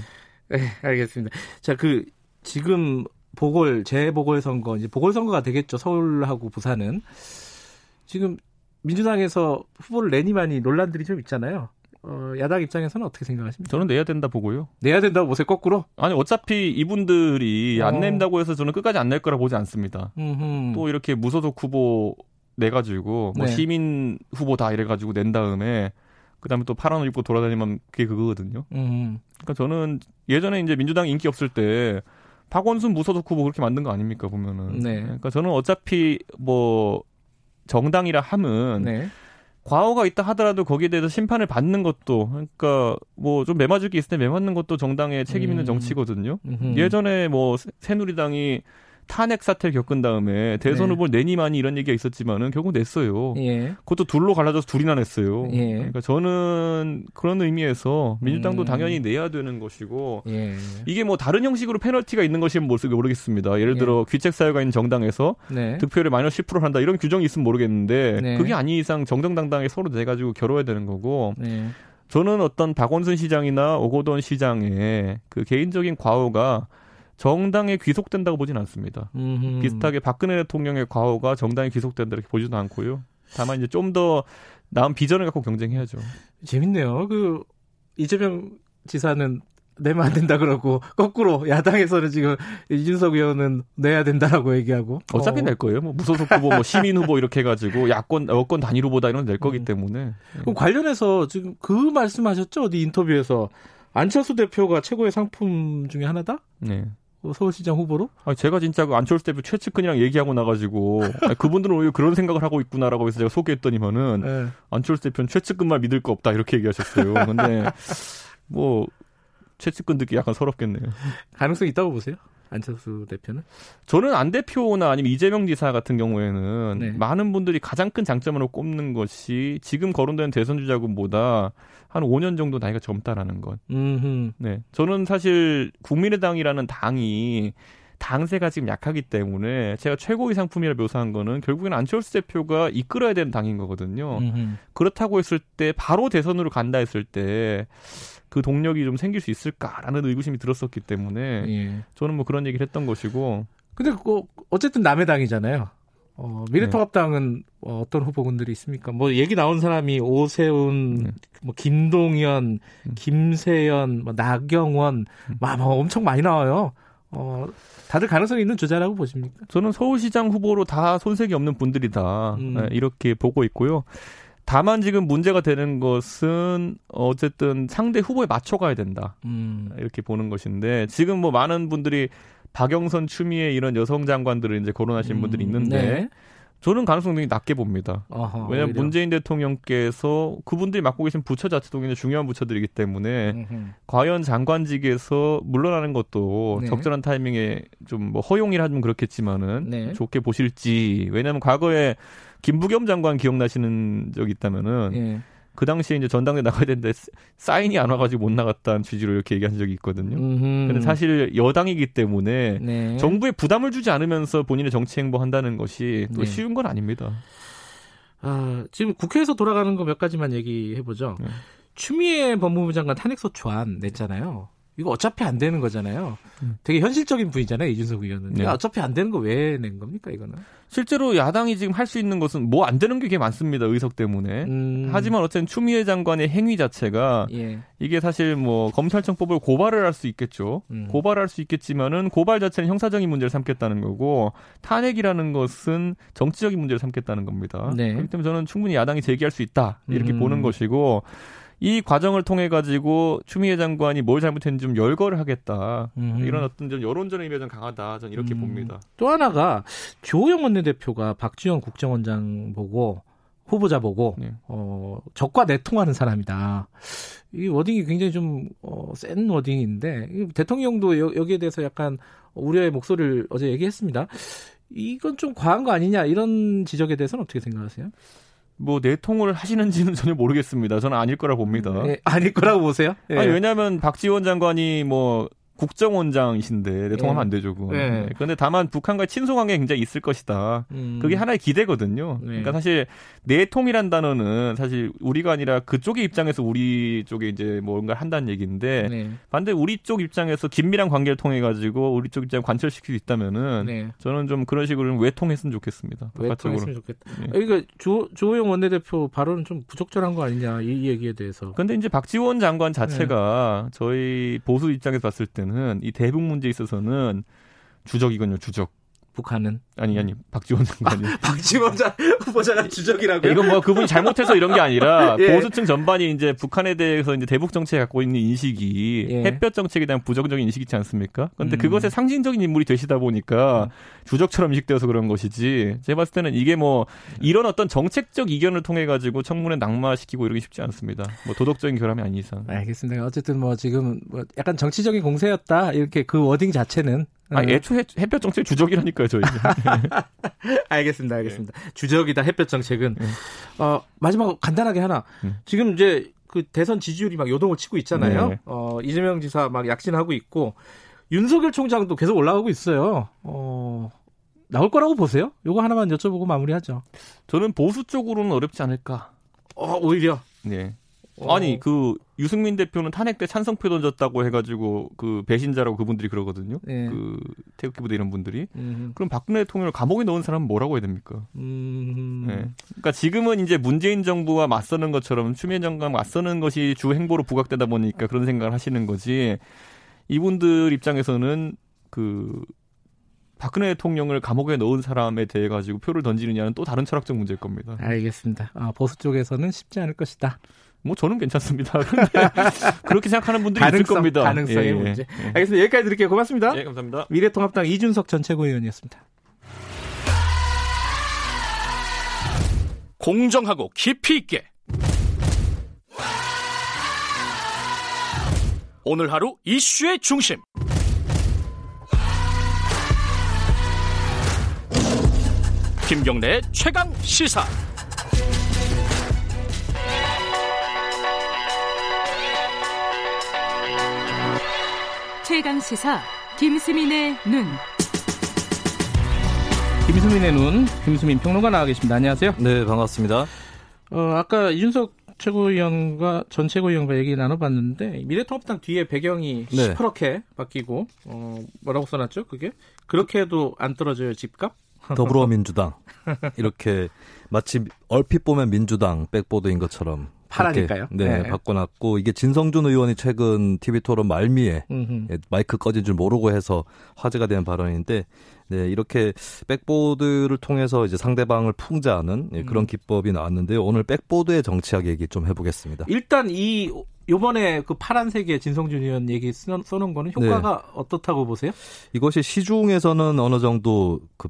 네, 알겠습니다. 자, 그 지금 보궐 재보궐 선거 이제 보궐 선거가 되겠죠. 서울하고 부산은 지금 민주당에서 후보를 내니많이 논란들이 좀 있잖아요. 어, 야당 입장에서는 어떻게 생각하십니까? 저는 내야 된다 보고요. 내야 된다고 보세요, 거꾸로? 아니, 어차피 이분들이 어. 안 낸다고 해서 저는 끝까지 안 낼 거라 보지 않습니다. 음흠. 또 이렇게 무소속 후보 내가지고, 뭐 네. 시민 후보 다 이래가지고 낸 다음에, 그 다음에 또 파란 옷 입고 돌아다니면 그게 그거거든요. 음흠. 그러니까 저는 예전에 이제 민주당 인기 없을 때, 박원순 무소속 후보 그렇게 만든 거 아닙니까, 보면은. 네. 그러니까 저는 어차피 뭐, 정당이라 함은, 네. 과오가 있다 하더라도 거기에 대해서 심판을 받는 것도 그러니까 뭐 좀 매맞을 게 있을 때 매맞는 것도 정당의 책임 있는 음. 정치거든요. 음흠. 예전에 뭐 새누리당이 탄핵 사태를 겪은 다음에 대선 네. 후보를 내니 많이 이런 얘기가 있었지만은 결국 냈어요. 예. 그것도 둘로 갈라져서 둘이나 냈어요. 예. 그러니까 저는 그런 의미에서 민주당도 음. 당연히 내야 되는 것이고 예. 이게 뭐 다른 형식으로 페널티가 있는 것이면 모르겠습니다. 예를 들어 예. 귀책 사유가 있는 정당에서 네. 득표율을 마이너스 10% 한다 이런 규정이 있으면 모르겠는데 네. 그게 아닌 이상 정정당당히 서로 내 가지고 겨뤄야 되는 거고 네. 저는 어떤 박원순 시장이나 오고돈 시장의 그 개인적인 과오가 정당에 귀속된다고 보진 않습니다. 음흠. 비슷하게 박근혜 대통령의 과오가 정당에 귀속된다 이렇게 보지도 않고요. 다만 이제 좀 더 나은 비전을 갖고 경쟁해야죠. 재밌네요. 그 이재명 지사는 내면 안 된다 그러고 거꾸로 야당에서는 지금 이준석 의원은 내야 된다라고 얘기하고 어차피 어. 낼 거예요. 뭐 무소속 후보, 뭐 시민 후보 이렇게 해가지고 야권 여권 단일 후보다 이런 낼 거기 음. 때문에. 그럼 관련해서 지금 그 말씀하셨죠 어디 인터뷰에서 안철수 대표가 최고의 상품 중에 하나다? 네. 뭐 서울시장 후보로? 아 제가 진짜 그 안철수 대표 최측근이랑 얘기하고 나가지고 아니, 그분들은 왜 그런 생각을 하고 있구나라고 해서 제가 소개했더니만은 네. 안철수 대표는 최측근만 믿을 거 없다 이렇게 얘기하셨어요. 근데 뭐 최측근 듣기 약간 서럽겠네요. 가능성 있다고 보세요? 안철수 대표는? 저는 안 대표나 아니면 이재명 지사 같은 경우에는 네. 많은 분들이 가장 큰 장점으로 꼽는 것이 지금 거론되는 대선 주자군보다 한 5년 정도 나이가 젊다라는 것. 음흠. 네. 저는 사실 국민의당이라는 당이 당세가 지금 약하기 때문에 제가 최고의 상품이라 묘사한 거는 결국에는 안철수 대표가 이끌어야 되는 당인 거거든요. 음흠. 그렇다고 했을 때 바로 대선으로 간다 했을 때 그 동력이 좀 생길 수 있을까라는 의구심이 들었었기 때문에 예. 저는 뭐 그런 얘기를 했던 것이고. 근데 그 어쨌든 남의 당이잖아요. 어, 미래통합당은 네. 어, 어떤 후보군들이 있습니까? 뭐 얘기 나온 사람이 오세훈, 네. 뭐 김동연, 음. 김세연, 뭐 나경원, 음. 막, 뭐 엄청 많이 나와요. 어, 다들 가능성 있는 주자라고 보십니까? 저는 서울시장 후보로 다 손색이 없는 분들이다. 음. 네, 이렇게 보고 있고요. 다만 지금 문제가 되는 것은 어쨌든 상대 후보에 맞춰가야 된다. 음. 이렇게 보는 것인데 지금 뭐 많은 분들이 박영선, 추미애 이런 여성 장관들을 이제 거론하신 음. 분들이 있는데 네. 저는 가능성이 낮게 봅니다. 왜냐하면 오히려. 문재인 대통령께서 그분들이 맡고 계신 부처 자체도 굉장히 중요한 부처들이기 때문에 음흠. 과연 장관직에서 물러나는 것도 네. 적절한 타이밍에 좀 뭐 허용이라 좀 그렇겠지만은 네. 좋게 보실지 왜냐하면 과거에 김부겸 장관 기억나시는 적 있다면은 예. 그 당시에 이제 전당대 나가야 되는데 사인이 안 와가지고 못 나갔다는 취지로 이렇게 얘기한 적이 있거든요. 음흠. 근데 사실 여당이기 때문에 네. 정부에 부담을 주지 않으면서 본인의 정치 행보한다는 것이 또 네. 쉬운 건 아닙니다. 아, 지금 국회에서 돌아가는 거 몇 가지만 얘기해 보죠. 네. 추미애 법무부 장관 탄핵소추안 냈잖아요. 이거 어차피 안 되는 거잖아요. 음. 되게 현실적인 분이잖아요, 이준석 의원은. 네. 어차피 안 되는 거 왜 낸 겁니까, 이거는? 실제로 야당이 지금 할 수 있는 것은 뭐 안 되는 게 많습니다, 의석 때문에. 음. 하지만 어쨌든 추미애 장관의 행위 자체가 예. 이게 사실 뭐 검찰청법을 고발을 할 수 있겠죠. 음. 고발할 수 있겠지만은 고발 자체는 형사적인 문제를 삼겠다는 거고 탄핵이라는 것은 정치적인 문제를 삼겠다는 겁니다. 네. 그렇기 때문에 저는 충분히 야당이 제기할 수 있다 이렇게 음. 보는 것이고 이 과정을 통해 가지고 추미애 장관이 뭘 잘못했는지 좀 열거를 하겠다. 음. 이런 어떤 좀 여론전의 의미가 좀 강하다. 저는 이렇게 음. 봅니다. 또 하나가 조호영 원내대표가 박지원 국정원장 보고 후보자 보고 네. 어, 적과 내통하는 사람이다. 이 워딩이 굉장히 좀 어, 센 워딩인데 대통령도 여, 여기에 대해서 약간 우려의 목소리를 어제 얘기했습니다. 이건 좀 과한 거 아니냐 이런 지적에 대해서는 어떻게 생각하세요? 뭐 내통을 하시는지는 전혀 모르겠습니다. 저는 아닐 거라 봅니다. 네, 아닐 거라고 보세요? 네. 아니 왜냐하면 박지원 장관이 뭐 국정원장이신데 내통하면 네. 안 되죠, 그건. 네. 그런데 다만 북한과 친소관계 굉장히 있을 것이다. 음. 그게 하나의 기대거든요. 네. 그러니까 사실 내통이란 단어는 사실 우리가 아니라 그쪽의 입장에서 우리 쪽에 이제 뭔가를 한다는 얘기인데 네. 반대 우리 쪽 입장에서 긴밀한 관계를 통해 가지고 우리 쪽 입장 관철시킬 수 있다면은 네. 저는 좀 그런 식으로 외통했으면 좋겠습니다. 외통했으면 좋겠다. 네. 그러니까 조, 조호영 원내대표 발언은 좀 부적절한 거 아니냐 이, 이 얘기에 대해서. 근데 이제 박지원 장관 자체가 네. 저희 보수 입장에서 봤을 때는 때는 이 대북 문제에 있어서는 주적이군요, 주적. 북한은 아니 아니 박지원 장관이 아, 박지원 장 후보자가 주적이라고요? 이건 뭐 그분이 잘못해서 이런 게 아니라 예. 보수층 전반이 이제 북한에 대해서 이제 대북 정책에 갖고 있는 인식이 예. 햇볕 정책에 대한 부정적인 인식이 있지 않습니까? 그런데 음. 그것의 상징적인 인물이 되시다 보니까 음. 주적처럼 인식되어서 그런 것이지 제가 봤을 때는 이게 뭐 이런 어떤 정책적 이견을 통해 가지고 청문회 낙마시키고 이러기 쉽지 않습니다. 뭐 도덕적인 결함이 아닌 이상. 알겠습니다. 어쨌든 뭐 지금 뭐 약간 정치적인 공세였다 이렇게 그 워딩 자체는 아, 네. 애초에 햇볕 정책 주적이라니까요, 저희. 알겠습니다, 알겠습니다. 네. 주적이다, 햇볕 정책은. 네. 어, 마지막으로 간단하게 하나. 네. 지금 이제 그 대선 지지율이 막 요동을 치고 있잖아요. 네. 어, 이재명 지사 막 약진하고 있고, 윤석열 총장도 계속 올라가고 있어요. 어, 나올 거라고 보세요? 요거 하나만 여쭤보고 마무리하죠. 저는 보수 쪽으로는 어렵지 않을까. 어, 오히려. 네. 어. 아니 그 유승민 대표는 탄핵 때 찬성표 던졌다고 해가지고 그 배신자라고 그분들이 그러거든요. 네. 그 태극기 부대 이런 분들이. 음흠. 그럼 박근혜 대통령을 감옥에 넣은 사람은 뭐라고 해야 됩니까? 음. 네. 그러니까 지금은 이제 문재인 정부와 맞서는 것처럼 추미애 장관 맞서는 것이 주 행보로 부각되다 보니까 그런 생각을 하시는 거지. 이분들 입장에서는 그 박근혜 대통령을 감옥에 넣은 사람에 대해 가지고 표를 던지느냐는 또 다른 철학적 문제일 겁니다. 알겠습니다. 아, 보수 쪽에서는 쉽지 않을 것이다. 뭐 저는 괜찮습니다. 그렇게 생각하는 분들이 가능성, 있을 겁니다. 가능성의 예, 문제. 예. 알겠습니다. 여기까지 드릴게요. 고맙습니다. 예, 감사합니다. 미래통합당 이준석 전 최고위원이었습니다. 공정하고 깊이 있게 오늘 하루 이슈의 중심 김경래 최강 시사 최강 시사 김수민의 눈. 김수민의 눈, 김수민 평론가 나와 계십니다. 안녕하세요. 네, 반갑습니다. 어, 아까 이준석 최고위원과 전 최고위원과 얘기 나눠봤는데 미래통합당 뒤에 배경이 네. 시퍼렇게 바뀌고 어, 뭐라고 써놨죠? 그게 그렇게 해도 안 떨어져요 집값? 더불어민주당 이렇게 마치 얼핏 보면 민주당 백보드인 것처럼 파라니까요. 네, 네, 바꿔놨고 이게 진성준 의원이 최근 TV 토론 말미에 음흠. 마이크 꺼진 줄 모르고 해서 화제가 된 발언인데 네, 이렇게 백보드를 통해서 이제 상대방을 풍자하는 예, 그런 음. 기법이 나왔는데요. 오늘 백보드의 정치학 얘기 좀 해보겠습니다. 일단 이 요번에 그 파란색의 진성준 의원 얘기 써놓은 거는 효과가 네. 어떻다고 보세요? 이것이 시중에서는 어느 정도 그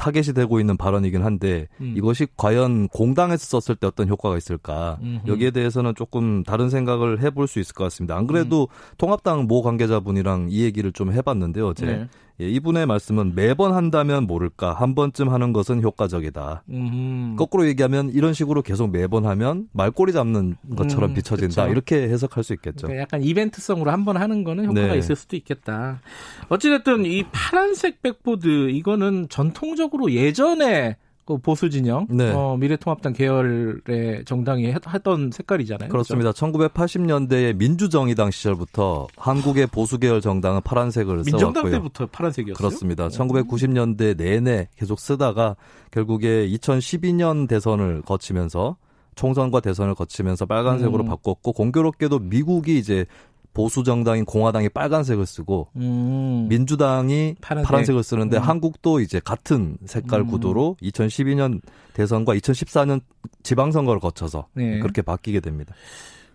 타겟이 되고 있는 발언이긴 한데 음. 이것이 과연 공당에서 썼을 때 어떤 효과가 있을까 음흠. 여기에 대해서는 조금 다른 생각을 해볼 수 있을 것 같습니다. 안 그래도 음. 통합당 모 관계자분이랑 이 얘기를 좀 해봤는데요. 어제 네. 예, 이분의 말씀은 매번 한다면 모를까 한 번쯤 하는 것은 효과적이다. 음. 거꾸로 얘기하면 이런 식으로 계속 매번 하면 말꼬리 잡는 것처럼 음, 비춰진다. 그렇죠. 이렇게 해석할 수 있겠죠. 그러니까 약간 이벤트성으로 한 번 하는 거는 효과가 네. 있을 수도 있겠다. 어찌됐든 이 파란색 백보드 이거는 전통적으로 예전에 그 보수 진영, 네. 어, 미래통합당 계열의 정당이 했던 색깔이잖아요. 그렇습니다. 그렇죠? 1980년대의 민주정의당 시절부터 한국의 보수 계열 정당은 파란색을 민정당 써왔고요. 때부터 파란색이었어요? 그렇습니다. 오. 1990년대 내내 계속 쓰다가 결국에 2012년 대선을 거치면서 총선과 대선을 거치면서 빨간색으로 음. 바꿨고 공교롭게도 미국이 이제 보수 정당인 공화당이 빨간색을 쓰고 음. 민주당이 파란색. 을 쓰는데 음. 한국도 이제 같은 색깔 음. 구도로 2012년 대선과 2014년 지방선거를 거쳐서 네. 그렇게 바뀌게 됩니다.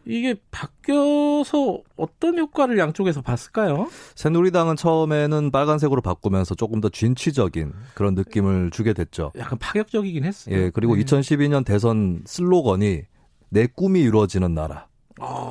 이게 바뀌어서 어떤 효과를 양쪽에서 봤을까요? 새누리당은 처음에는 빨간색으로 바꾸면서 조금 더 진취적인 그런 느낌을 주게 됐죠. 약간 파격적이긴 했어요. 예, 그리고 네. 2012년 대선 슬로건이 내 꿈이 이루어지는 나라.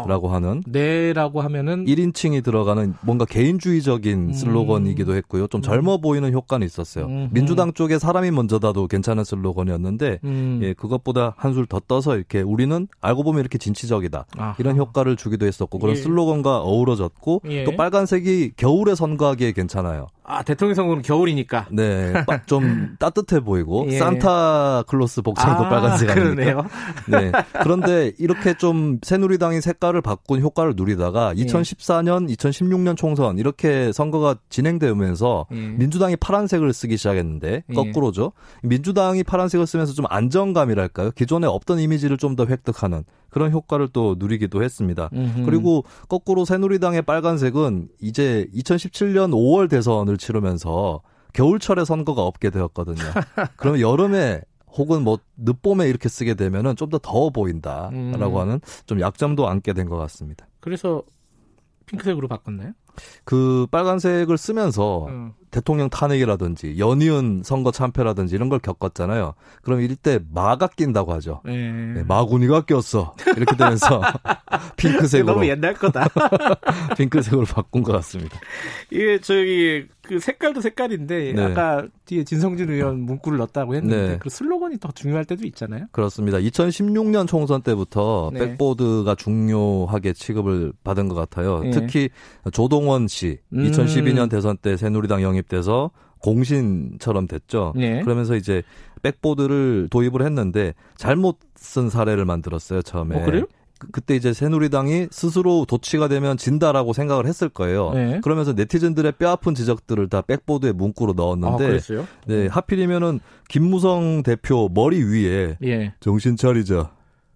라고 하는 네라고 하면은 1인칭이 들어가는 뭔가 개인주의적인 음. 슬로건이기도 했고요. 좀 젊어 보이는 효과는 있었어요. 음. 민주당 쪽에 사람이 먼저다도 괜찮은 슬로건이었는데 음. 예, 그것보다 한술 더 떠서 이렇게 우리는 알고 보면 이렇게 진취적이다. 아하. 이런 효과를 주기도 했었고 그런 예. 슬로건과 어우러졌고 예. 또 빨간색이 겨울에 선거하기에 괜찮아요. 아 대통령 선거는 겨울이니까. 네, 좀 따뜻해 보이고 예. 산타클로스 복장도 아, 빨간색 아니에요? 네. 그런데 이렇게 좀 새누리당이 색깔을 바꾼 효과를 누리다가 2014년, 예. 2016년 총선 이렇게 선거가 진행되면서 예. 민주당이 파란색을 쓰기 시작했는데 예. 거꾸로죠. 민주당이 파란색을 쓰면서 좀 안정감이랄까요? 기존에 없던 이미지를 좀 더 획득하는 그런 효과를 또 누리기도 했습니다. 음흠. 그리고 거꾸로 새누리당의 빨간색은 이제 2017년 5월 대선을 치르면서 겨울철에 선거가 없게 되었거든요. 그러면 여름에 혹은 뭐 늦봄에 이렇게 쓰게 되면은 좀 더 더워 보인다라고 음. 하는 좀 약점도 안게 된 것 같습니다. 그래서 핑크색으로 바꿨나요? 그 빨간색을 쓰면서 음. 대통령 탄핵이라든지 연이은 선거 참패라든지 이런 걸 겪었잖아요. 그럼 이럴 때 마가 낀다고 하죠. 네. 네, 마구니가 꼈어. 이렇게 되면서 핑크색으로 너무 옛날 거다. 핑크색으로 바꾼 것 같습니다. 이게 저기 그 색깔도 색깔인데 네. 아까 뒤에 진성준 의원 문구를 넣었다고 했는데 네. 그 슬로건이 더 중요할 때도 있잖아요. 그렇습니다. 2016년 총선 때부터 네. 백보드가 중요하게 취급을 받은 것 같아요. 네. 특히 조동원 씨 2012년 음. 대선 때 새누리당 영입돼서 공신처럼 됐죠. 네. 그러면서 이제 백보드를 도입을 했는데 잘못 쓴 사례를 만들었어요 처음에. 어, 그래요? 그, 때 이제 새누리당이 스스로 도치가 되면 진다라고 생각을 했을 거예요. 네. 그러면서 네티즌들의 뼈아픈 지적들을 다 백보드에 문구로 넣었는데, 아, 네 하필이면은 김무성 대표 머리 위에 예. 정신 차리자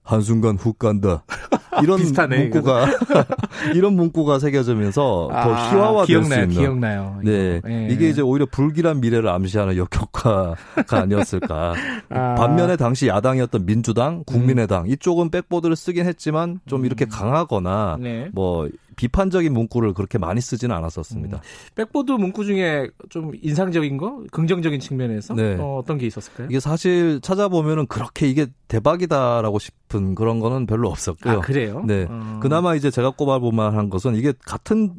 한순간 훅 간다. 이런 비슷하네, 문구가 이런 문구가 새겨지면서 아, 더 희화화될 수 있는 기억나요. 네, 예. 이게 이제 오히려 불길한 미래를 암시하는 역효과가 아니었을까. 아. 반면에 당시 야당이었던 민주당, 국민의당 음. 이쪽은 백보드를 쓰긴 했지만 좀 이렇게 음. 강하거나 네. 뭐 비판적인 문구를 그렇게 많이 쓰지는 않았었습니다. 음. 백보드 문구 중에 좀 인상적인 거, 긍정적인 측면에서 네. 어, 떤 게 있었을까요? 이게 사실 찾아보면은 그렇게 이게 대박이다라고 싶은 그런 거는 별로 없었고요. 아, 그래요? 네. 어. 그나마 이제 제가 꼽아볼 만한 것은 이게 같은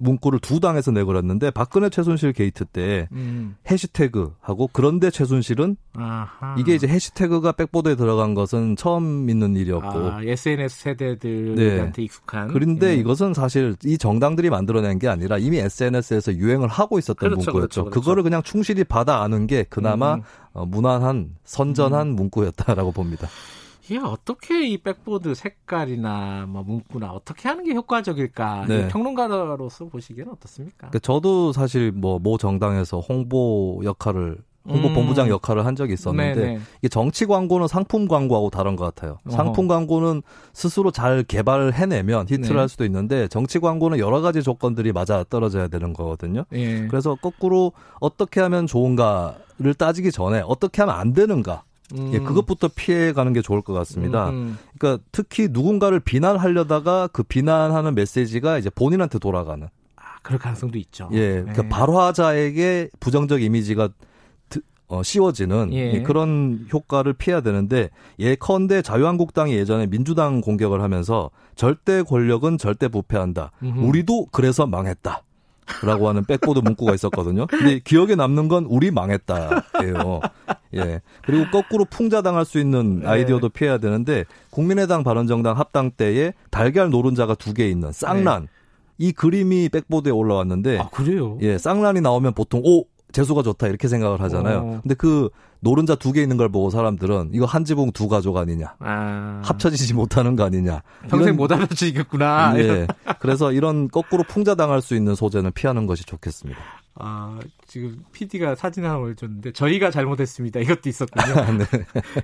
문구를 두 당에서 내걸었는데 박근혜 최순실 게이트 때 음. 해시태그하고 그런데 최순실은 아하. 이게 이제 해시태그가 백보드에 들어간 것은 처음 있는 일이었고 아, SNS 세대들한테 네. 익숙한 그런데 예. 이것은 사실 이 정당들이 만들어낸 게 아니라 이미 SNS에서 유행을 하고 있었던 그렇죠, 문구였죠. 그렇죠, 그렇죠. 그거를 그냥 충실히 받아 아는 게 그나마 음. 어, 무난한 선전한 음. 문구였다라고 봅니다. 이게 어떻게 이 백보드 색깔이나 뭐 문구나 어떻게 하는 게 효과적일까? 네. 평론가로서 보시기에는 어떻습니까? 그러니까 저도 사실 뭐 모 정당에서 홍보 역할을 홍보본부장 음. 역할을 한 적이 있었는데 네네. 이게 정치 광고는 상품 광고하고 다른 것 같아요. 어허. 상품 광고는 스스로 잘 개발을 해내면 히트를 네. 할 수도 있는데 정치 광고는 여러 가지 조건들이 맞아 떨어져야 되는 거거든요. 예. 그래서 거꾸로 어떻게 하면 좋은가를 따지기 전에 어떻게 하면 안 되는가 음. 예, 그것부터 피해가는 게 좋을 것 같습니다. 음, 음. 그러니까 특히 누군가를 비난하려다가 그 비난하는 메시지가 이제 본인한테 돌아가는. 아, 그럴 가능성도 있죠. 예, 그러니까 네. 발화자에게 부정적 이미지가 어, 씌워지는 예. 그런 효과를 피해야 되는데 예컨대 자유한국당이 예전에 민주당 공격을 하면서 절대 권력은 절대 부패한다. 음흠. 우리도 그래서 망했다. 라고 하는 백보드 문구가 있었거든요. 근데 기억에 남는 건 우리 망했다예요. 예. 그리고 거꾸로 풍자당할 수 있는 네. 아이디어도 네. 피해야 되는데 국민의당 바른정당 합당 때에 달걀 노른자가 두 개 있는 쌍란 네. 이 그림이 백보드에 올라왔는데 아 그래요? 예, 쌍란이 나오면 보통 오 재수가 좋다 이렇게 생각을 하잖아요. 어. 근데 그 노른자 두 개 있는 걸 보고 사람들은 이거 한 지붕 두 가족 아니냐. 아. 합쳐지지 못하는 거 아니냐. 평생 이런, 못 합쳐지겠구나. 예. 그래서 이런 거꾸로 풍자당할 수 있는 소재는 피하는 것이 좋겠습니다. 아, 지금 PD가 사진 하나 올려줬는데 저희가 잘못했습니다. 이것도 있었군요. 아, 네.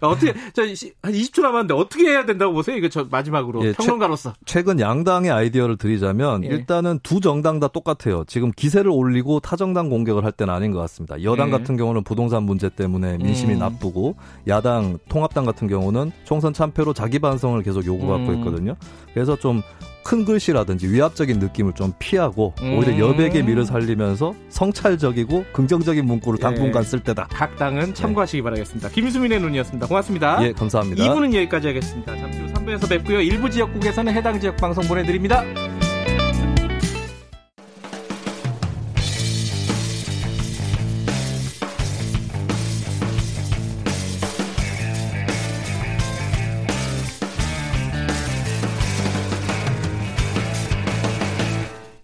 어떻게 저한 20초 남았는데 어떻게 해야 된다고 보세요? 이거 저 마지막으로 예, 평론가로서 최, 근 양당의 아이디어를 드리자면 예. 일단은 두 정당 다 똑같아요. 지금 기세를 올리고 타 정당 공격을 할 때는 아닌 것 같습니다. 여당 예. 같은 경우는 부동산 문제 때문에 민심이 음. 나쁘고 야당 통합당 같은 경우는 총선 참패로 자기 반성을 계속 요구받고 음. 있거든요. 그래서 좀 큰 글씨라든지 위압적인 느낌을 좀 피하고 음. 오히려 여백의 미를 살리면서 성찰적이고 긍정적인 문구를 당분간 예. 쓸 때다. 각 당은 참고하시기 네. 바라겠습니다. 김수민의 눈이었습니다. 고맙습니다. 예, 감사합니다. 2부는 여기까지 하겠습니다. 잠시 후 3부에서 뵙고요. 일부 지역국에서는 해당 지역 방송 보내드립니다.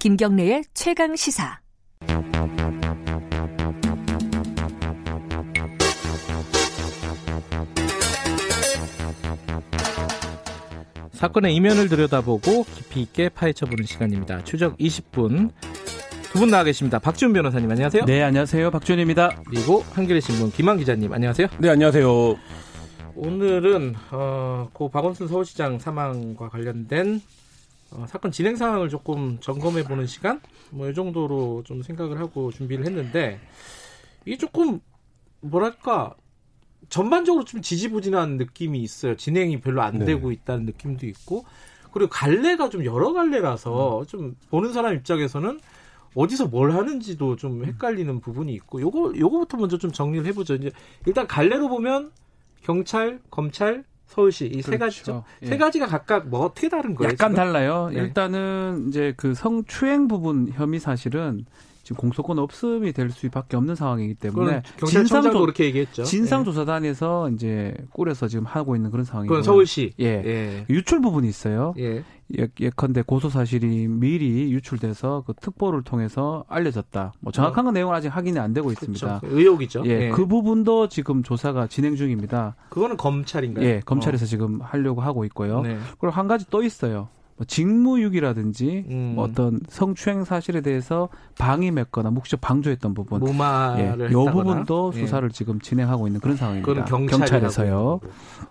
김경래의 최강 시사. 사건의 이면을 들여다보고 깊이 있게 파헤쳐보는 시간입니다. 추적 20분. 두 분 나와 계십니다. 박준 변호사님 안녕하세요. 네, 안녕하세요. 박준입니다. 그리고 한겨레 신문 김한 기자님 안녕하세요. 네, 안녕하세요. 오늘은 어, 고 박원순 서울시장 사망과 관련된 어, 사건 진행 상황을 조금 점검해 보는 시간 뭐 이 정도로 좀 생각을 하고 준비를 했는데 이게 조금 뭐랄까 전반적으로 좀 지지부진한 느낌이 있어요. 진행이 별로 안 네. 되고 있다는 느낌도 있고 그리고 갈래가 좀 여러 갈래라서 음. 좀 보는 사람 입장에서는 어디서 뭘 하는지도 좀 헷갈리는 부분이 있고 요거 요거부터 먼저 좀 정리를 해보죠. 이제 일단 갈래로 보면 경찰, 검찰, 서울시 이세 그렇죠. 가지죠. 예. 세 가지가 각각 뭐 어떻게 다른 거예요? 약간 지금? 달라요. 네. 일단은 이제 그 성추행 부분 혐의 사실은 지금 공소권 없음이 될 수밖에 없는 상황이기 때문에 경찰청장도 그렇게 얘기했죠. 진상조사단에서 네. 이제 꾸려서 지금 하고 있는 그런 상황이고. 그건 서울시. 예. 예. 유출 부분이 있어요. 예. 예. 예컨대 고소 사실이 미리 유출돼서 그 특보를 통해서 알려졌다. 뭐 정확한 어. 내용은 아직 확인이 안 되고 있습니다. 그렇죠. 의혹이죠. 예. 예. 그 부분도 지금 조사가 진행 중입니다. 그거는 검찰인가요? 예. 검찰에서 어. 지금 하려고 하고 있고요. 네. 그리고 한 가지 또 있어요. 뭐 직무유기라든지 음. 뭐 어떤 성추행 사실에 대해서 방임했거나 묵시적 방조했던 부분, 무마를 예, 요 부분도 예. 수사를 지금 진행하고 있는 그런 상황입니다. 그건 경찰에서요.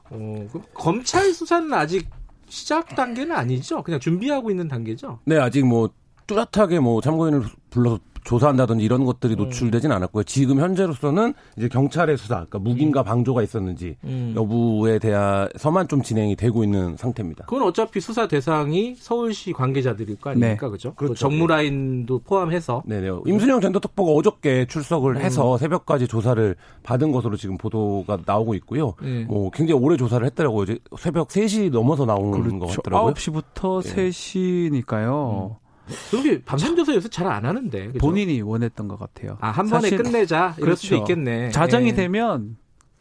어, 검찰 수사는 아직 시작 단계는 아니죠. 그냥 준비하고 있는 단계죠. 네, 아직 뭐 뚜렷하게 뭐 참고인을 불러서 조사한다든지 이런 것들이 음. 노출되진 않았고요. 지금 현재로서는 이제 경찰의 수사, 그러니까 무기인가 음. 방조가 있었는지 음. 여부에 대해서만 좀 진행이 되고 있는 상태입니다. 그건 어차피 수사 대상이 서울시 관계자들일 거 아닙니까, 네. 그죠? 그렇죠. 정무라인도 포함해서. 네네. 임순영 전 특보가 어저께 출석을 음. 해서 새벽까지 조사를 받은 것으로 지금 보도가 나오고 있고요. 네. 뭐 굉장히 오래 조사를 했더라고요. 이제 새벽 3시 넘어서 나오는 그렇죠. 것 같더라고요. 9시부터 네. 3시니까요. 그렇게 밤샘조사 요새 잘안 하는데 그죠? 본인이 원했던 것 같아요. 아한 번에 끝내자 이럴 그렇죠. 수도 있겠네. 자정이 예. 되면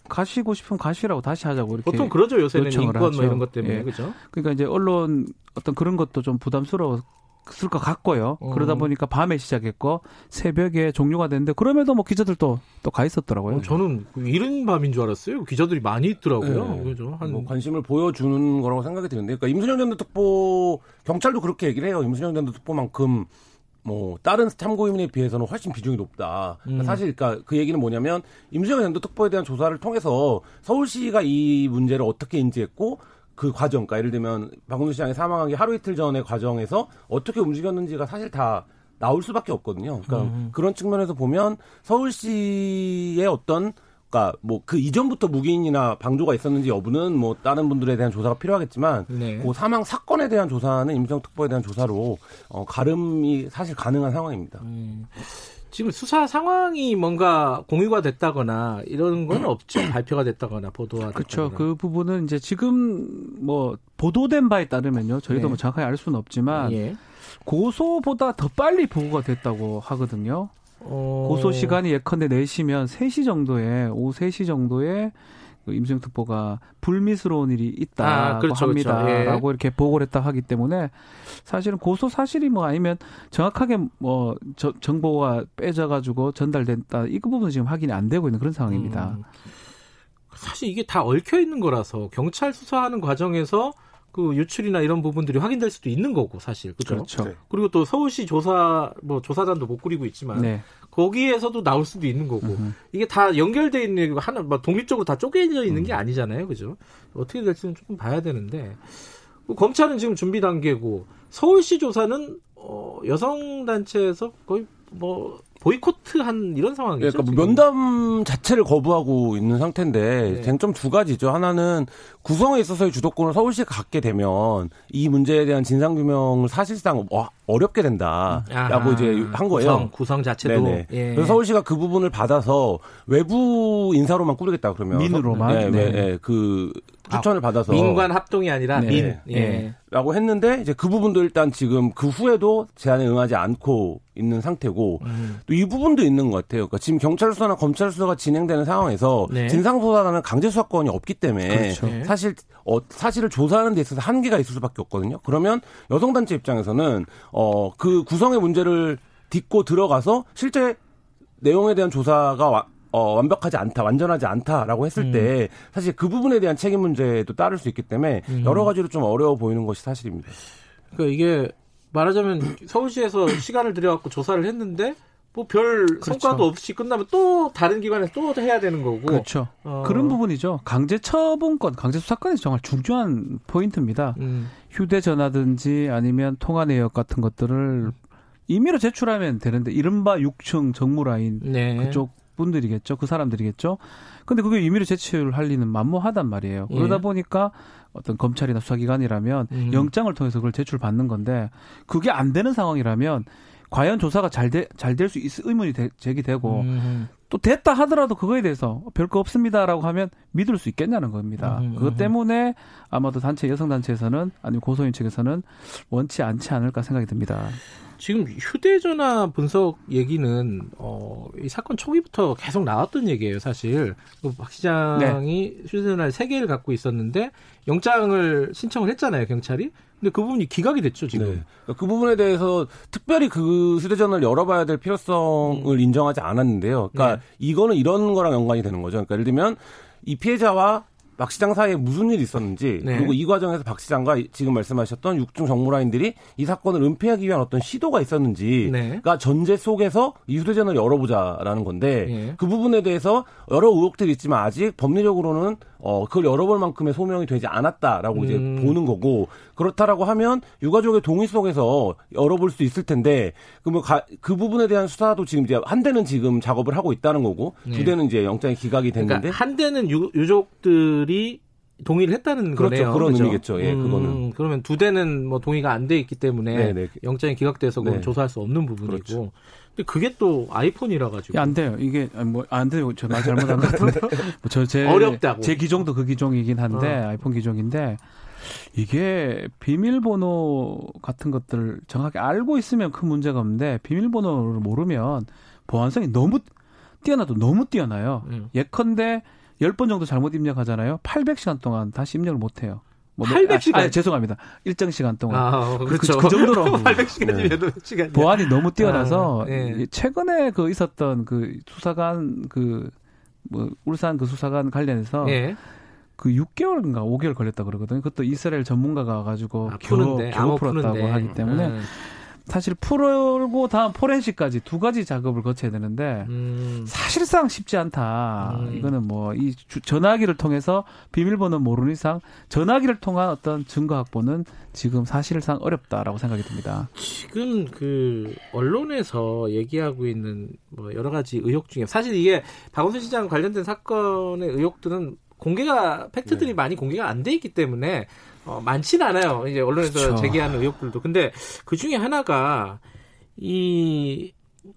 가시고 싶으면 가시라고 다시 하자고 이렇게 보통 그러죠 요새는 인권 뭐 이런 것 때문에 예. 그죠? 그러니까 이제 언론 어떤 그런 것도 좀 부담스러 워 쓸것 같고요. 어. 그러다 보니까 밤에 시작했고 새벽에 종료가 됐는데 그럼에도 뭐 기자들도 또 가 있었더라고요. 어, 저는 이른 밤인 줄 알았어요. 기자들이 많이 있더라고요. 네. 그죠? 한... 뭐 관심을 보여주는 거라고 생각이 드는데, 그러니까 임순영 전 특보 경찰도 그렇게 얘기를 해요. 임순영 전 특보만큼 뭐 다른 참고인에 비해서는 훨씬 비중이 높다. 그러니까 음. 사실 그러니까 그 얘기는 뭐냐면 임수영 연도 특보에 대한 조사를 통해서 서울시가 이 문제를 어떻게 인지했고 그 과정, 그러니까 예를 들면 박원순 시장이 사망하기 하루 이틀 전의 과정에서 어떻게 움직였는지가 사실 다 나올 수밖에 없거든요. 그러니까 음. 그런 측면에서 보면 서울시의 어떤 그러니까 뭐 그 이전부터 무기인이나 방조가 있었는지 여부는 뭐 다른 분들에 대한 조사가 필요하겠지만 네. 그 사망 사건에 대한 조사는 임성 특보에 대한 조사로 어, 가름이 사실 가능한 상황입니다. 음. 지금 수사 상황이 뭔가 공유가 됐다거나 이런 건 없죠. 발표가 됐다거나 보도가 그렇죠. 그 부분은 이제 지금 뭐 보도된 바에 따르면요. 저희도 네. 뭐 정확하게 알 수는 없지만 예. 고소보다 더 빨리 보고가 됐다고 하거든요. 어... 고소 시간이 예컨대 4시면 3시 정도에 오후 3시 정도에 그 임수영 특보가 불미스러운 일이 있다고 아, 그렇죠, 합니다라고 그렇죠. 예. 이렇게 보고를 했다 하기 때문에 사실은 고소 사실이 뭐 아니면 정확하게 뭐 저, 정보가 빼져 가지고 전달됐다 이 그 부분은 지금 확인이 안 되고 있는 그런 상황입니다. 음. 사실 이게 다 얽혀 있는 거라서 경찰 수사하는 과정에서 그 유출이나 이런 부분들이 확인될 수도 있는 거고 사실 그렇죠. 그렇죠. 네. 그리고 또 서울시 조사 뭐 조사단도 못 꾸리고 있지만 네. 거기에서도 나올 수도 있는 거고 으흠. 이게 다 연결돼 있는 하나 뭐 독립적으로 다 쪼개져 있는 음. 게 아니잖아요, 그죠? 어떻게 될지는 조금 봐야 되는데 뭐 검찰은 지금 준비 단계고 서울시 조사는 어, 여성 단체에서 거의 뭐 보이코트한 이런 상황이죠. 그러니까 뭐 면담 자체를 거부하고 있는 상태인데 네. 쟁점 두 가지죠. 하나는 구성에 있어서의 주도권을 서울시에 갖게 되면 이 문제에 대한 진상 규명을 사실상 어, 어렵게 된다라고 이제 한 거예요. 구성, 구성 자체도. 예. 그래서 서울시가 그 부분을 받아서 외부 인사로만 꾸리겠다 그러면 민으로만. 네, 네. 네. 그 추천을 아, 받아서 민관 합동이 아니라 네. 민. 예. 예. 라고 했는데 이제 그 부분도 일단 지금 그 후에도 제안에 응하지 않고 있는 상태고 음. 또이 부분도 있는 것 같아요. 그러니까 지금 경찰 수사나 검찰 수사가 진행되는 상황에서 네. 진상 수사라는 강제 수사권이 없기 때문에 그렇죠. 네. 사실 어 사실을 조사하는 데 있어서 한계가 있을 수밖에 없거든요. 그러면 여성 단체 입장에서는 어 그 구성의 문제를 딛고 들어가서 실제 내용에 대한 조사가 와, 어, 완벽하지 않다, 완전하지 않다라고 했을 음. 때 사실 그 부분에 대한 책임 문제도 따를 수 있기 때문에 음. 여러 가지로 좀 어려워 보이는 것이 사실입니다. 그러니까 이게 말하자면 서울시에서 시간을 들여갖고 조사를 했는데 뭐별 그렇죠. 성과도 없이 끝나면 또 다른 기관에서 또 해야 되는 거고. 그렇죠. 어. 그런 부분이죠. 강제 처분권, 강제 수사권이 정말 중요한 포인트입니다. 음. 휴대전화든지 아니면 통화 내역 같은 것들을 임의로 제출하면 되는데 이른바 6층 정무라인 네. 그쪽 분들이겠죠. 그 사람들이겠죠. 근데 그게 임의로 제출할 리는 만무하단 말이에요. 예. 그러다 보니까 어떤 검찰이나 수사기관이라면 음. 영장을 통해서 그걸 제출받는 건데 그게 안 되는 상황이라면 과연 조사가 잘잘 될 수 있을 의문이 되, 제기되고 음. 또 됐다 하더라도 그거에 대해서 별거 없습니다라고 하면 믿을 수 있겠냐는 겁니다. 음. 그것 때문에 아마도 단체 여성 단체에서는 아니면 고소인 측에서는 원치 않지 않을까 생각이 듭니다. 지금 휴대전화 분석 얘기는 어, 이 사건 초기부터 계속 나왔던 얘기예요, 사실. 그박 시장이 네. 휴대전화 세 개를 갖고 있었는데 영장을 신청을 했잖아요, 경찰이. 근데 그 부분이 기각이 됐죠, 지금. 네. 그 부분에 대해서 특별히 그 휴대전화를 열어봐야 될 필요성을 음. 인정하지 않았는데요. 그러니까 네. 이거는 이런 거랑 연관이 되는 거죠. 그러니까 예를 들면 이 피해자와 박 시장 사이에 무슨 일이 있었는지 네. 그리고 이 과정에서 박 시장과 지금 말씀하셨던 육중 정무라인들이 이 사건을 은폐하기 위한 어떤 시도가 있었는지가 네. 전제 속에서 이 휴대전화를 열어보자라는 건데 네. 그 부분에 대해서 여러 의혹들이 있지만 아직 법리적으로는 어, 그걸 열어볼 만큼의 소명이 되지 않았다라고 음. 이제 보는 거고 그렇다라고 하면 유가족의 동의 속에서 열어볼 수 있을 텐데 그러면 가, 그 부분에 대한 수사도 지금 이제 한 대는 지금 작업을 하고 있다는 거고 네. 두 대는 이제 영장이 기각이 그러니까 됐는데 그러니까 한 대는 유, 유족들이 동의를 했다는 그렇죠, 거네요. 그런 그렇죠? 의미겠죠. 예, 음, 그거는. 그러면 두 대는 뭐 동의가 안 돼 있기 때문에 네네. 네. 영장이 기각돼서 그건 네. 조사할 수 없는 부분이고. 그렇죠. 근데 그게 또 아이폰이라 가지고 안 돼요. 이게 뭐 안 돼요. 저 말 잘못한 것 같은데. 저제 어렵다고. 제 기종도 그 기종이긴 한데 어. 아이폰 기종인데 이게 비밀번호 같은 것들 정확히 알고 있으면 큰 문제가 없는데 비밀번호를 모르면 보안성이 너무 뛰어나도 너무 뛰어나요. 음. 예컨대 10번 정도 잘못 입력하잖아요. 800시간 동안 다시 입력을 못 해요. 뭐 800시간? 아, 아, 죄송합니다. 일정 시간 동안. 아, 그, 그렇죠. 그, 그 정도로 800시간이면 네. 시간 보안이 너무 뛰어나서 아, 네. 최근에 그 있었던 그 수사관 그뭐 울산 그 수사관 관련해서 네. 그 6개월인가 5개월 걸렸다 그러거든요. 그것도 이스라엘 전문가가 가지고 아, 겨우, 겨우 풀었다고 하기 때문에 음. 사실 풀고 다음 포렌식까지 두 가지 작업을 거쳐야 되는데 음. 사실상 쉽지 않다. 음. 이거는 뭐 이 전화기를 통해서 비밀번호 모르는 이상 전화기를 통한 어떤 증거 확보는 지금 사실상 어렵다라고 생각이 듭니다. 지금 그 언론에서 얘기하고 있는 뭐 여러 가지 의혹 중에 사실 이게 박원순 시장 관련된 사건의 의혹들은 공개가 팩트들이 네. 많이 공개가 안 돼 있기 때문에 어, 많지는 않아요. 이제 언론에서 그쵸. 제기하는 의혹들도. 근데 그 중에 하나가 이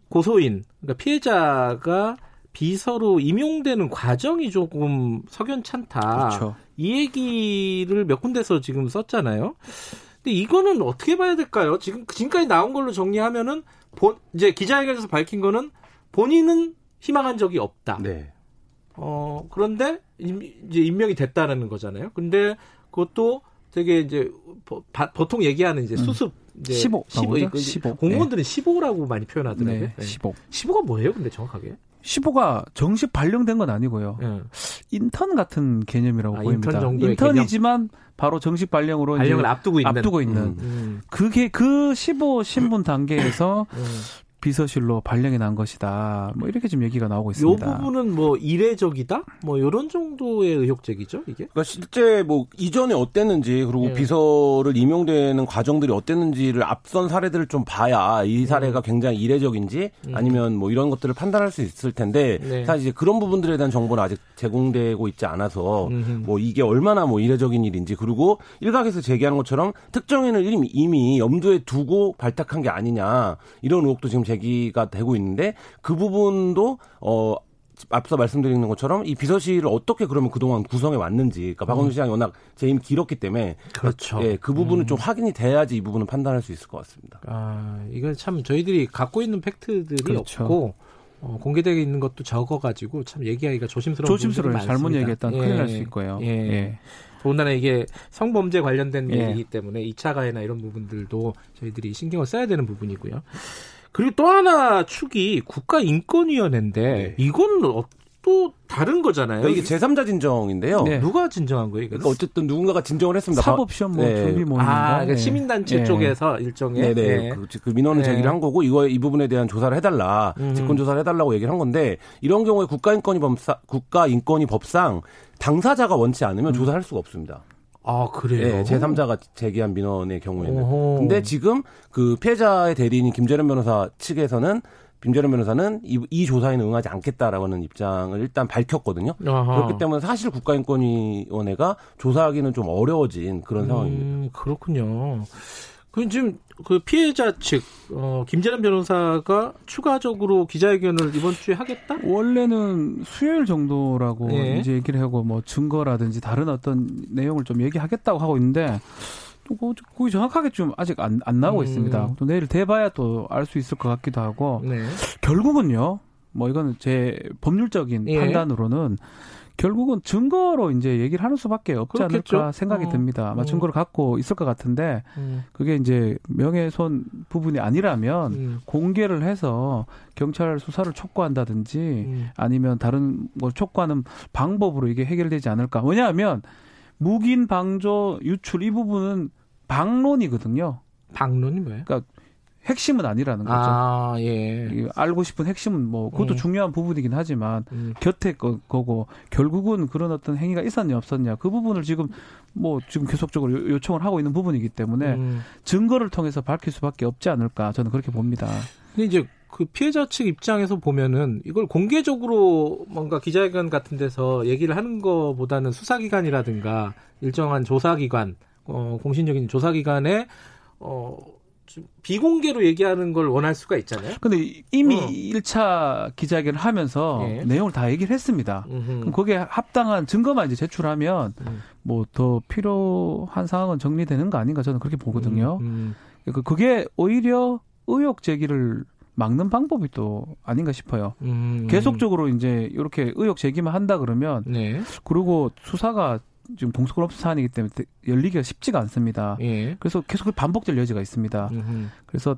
고소인, 그러니까 피해자가 비서로 임용되는 과정이 조금 석연찮다. 그쵸. 이 얘기를 몇 군데서 지금 썼잖아요. 근데 이거는 어떻게 봐야 될까요? 지금 지금까지 나온 걸로 정리하면은 본 이제 기자회견에서 밝힌 거는 본인은 희망한 적이 없다. 네. 어 그런데 임, 이제 임명이 됐다는 거잖아요. 근데 그것도 되게 이제 보, 통 얘기하는 이제 음. 수습 음. 이제 15, 15, 15. 공무원들은 네. 15라고 많이 표현하더라고요. 네, 15. 15가 뭐예요? 근데 정확하게? 15가 정식 발령된 건 아니고요. 네. 인턴 같은 개념이라고 아, 보입니다. 인턴 개념? 바로 정식 발령으로 발령을 앞두고 있는, 앞두고 있는. 음, 음. 그게 그 15 신분 단계에서 음. 비서실로 발령이 난 것이다. 뭐 이렇게 지금 얘기가 나오고 있습니다. 이 부분은 뭐 이례적이다? 뭐 이런 정도의 의혹적이죠, 이게? 그러니까 실제 뭐 이전에 어땠는지 그리고 네. 비서를 임용되는 과정들이 어땠는지를 앞선 사례들을 좀 봐야 이 사례가 음. 굉장히 이례적인지 음. 아니면 뭐 이런 것들을 판단할 수 있을 텐데 네. 사실 이제 그런 부분들에 대한 정보는 아직 제공되고 있지 않아서 음흠. 뭐 이게 얼마나 뭐 이례적인 일인지 그리고 일각에서 제기하는 것처럼 특정인을 이미, 이미 염두에 두고 발탁한 게 아니냐 이런 의혹도 지금 제 기가 되고 있는데 그 부분도 어 앞서 말씀드린 것처럼 이 비서실을 어떻게 그러면 그동안 구성해 왔는지, 그러니까 박원순 음. 시장이 워낙 재임이 길었기 때문에 그렇죠. 예, 그 부분은 음. 좀 확인이 돼야지 이 부분은 판단할 수 있을 것 같습니다. 아, 이건 참 저희들이 갖고 있는 팩트들이 그렇죠. 없고 어, 공개되어 있는 것도 적어가지고 참 얘기하기가 조심스러운 조심스러워요. 잘못 얘기했다 예. 큰일 날 수 있고요. 예. 예. 더군다나 이게 성범죄 관련된 예. 일이기 때문에 2차 가해나 이런 부분들도 저희들이 신경을 써야 되는 부분이고요. 그리고 또 하나 축이 국가인권위원회인데 네. 이건 어, 또 다른 거잖아요. 그러니까 이게 제3자 진정인데요. 네. 누가 진정한 거예요? 그러니까 어쨌든 누군가가 진정을 했습니다. 사법시험 뭐 네. 준비 모임. 아, 그러니까 네. 시민단체 네. 쪽에서 일종의 네네. 네. 그, 그 민원을 네. 제기를 한 거고 이거 이 부분에 대한 조사를 해달라, 음. 직권 조사를 해달라고 얘기를 한 건데 이런 경우에 국가인권위 법상 국가인권위 법상 당사자가 원치 않으면 음. 조사할 수가 없습니다. 아, 그래요? 네, 제3자가 제기한 민원의 경우에는. 오호. 근데 지금 그 피해자의 대리인인 김재련 변호사 측에서는 김재련 변호사는 이, 이 조사에는 응하지 않겠다라는 입장을 일단 밝혔거든요. 아하. 그렇기 때문에 사실 국가인권위원회가 조사하기는 좀 어려워진 그런 음, 상황입니다. 그렇군요. 그 지금 그 피해자 측 어, 김재란 변호사가 추가적으로 기자회견을 이번 주에 하겠다? 원래는 수요일 정도라고 네. 이제 얘기를 하고 뭐 증거라든지 다른 어떤 내용을 좀 얘기하겠다고 하고 있는데 거의 정확하게 좀 아직 안, 안 나오고 음. 있습니다. 또 내일 대봐야 또 알 수 있을 것 같기도 하고 네. 결국은요. 뭐 이거는 제 법률적인 예. 판단으로는 결국은 증거로 이제 얘기를 하는 수밖에 없지 그렇겠죠. 않을까 생각이 어. 듭니다. 아마 음. 증거를 갖고 있을 것 같은데 음. 그게 이제 명예훼손 부분이 아니라면 음. 공개를 해서 경찰 수사를 촉구한다든지 음. 아니면 다른 뭐 촉구하는 방법으로 이게 해결되지 않을까. 왜냐하면 묵인 방조 유출 이 부분은 방론이거든요. 방론이 뭐예요? 그러니까 핵심은 아니라는 거죠. 아, 예. 알고 싶은 핵심은 뭐 그것도 음. 중요한 부분이긴 하지만 음. 곁에 거, 고 결국은 그런 어떤 행위가 있었냐 없었냐 그 부분을 지금 뭐 지금 계속적으로 요청을 하고 있는 부분이기 때문에 음. 증거를 통해서 밝힐 수밖에 없지 않을까 저는 그렇게 봅니다. 근데 이제 그 피해자 측 입장에서 보면은 이걸 공개적으로 뭔가 기자회견 같은 데서 얘기를 하는 것보다는 수사기관이라든가 일정한 조사기관, 어, 공신적인 조사기관에 어, 비공개로 얘기하는 걸 원할 수가 있잖아요. 근데 이미 어. 1차 기자회견을 하면서 예. 내용을 다 얘기를 했습니다. 음흠. 그럼 거기에 합당한 증거만 이제 제출하면 음. 뭐더 필요한 상황은 정리되는 거 아닌가 저는 그렇게 보거든요. 음, 음. 그게 오히려 의혹 제기를 막는 방법이 또 아닌가 싶어요. 음. 계속적으로 이제 이렇게 의혹 제기만 한다 그러면 네. 그리고 수사가 지금 동서클럽 사안이기 때문에 열리기가 쉽지가 않습니다. 예. 그래서 계속 반복될 여지가 있습니다. 음흠. 그래서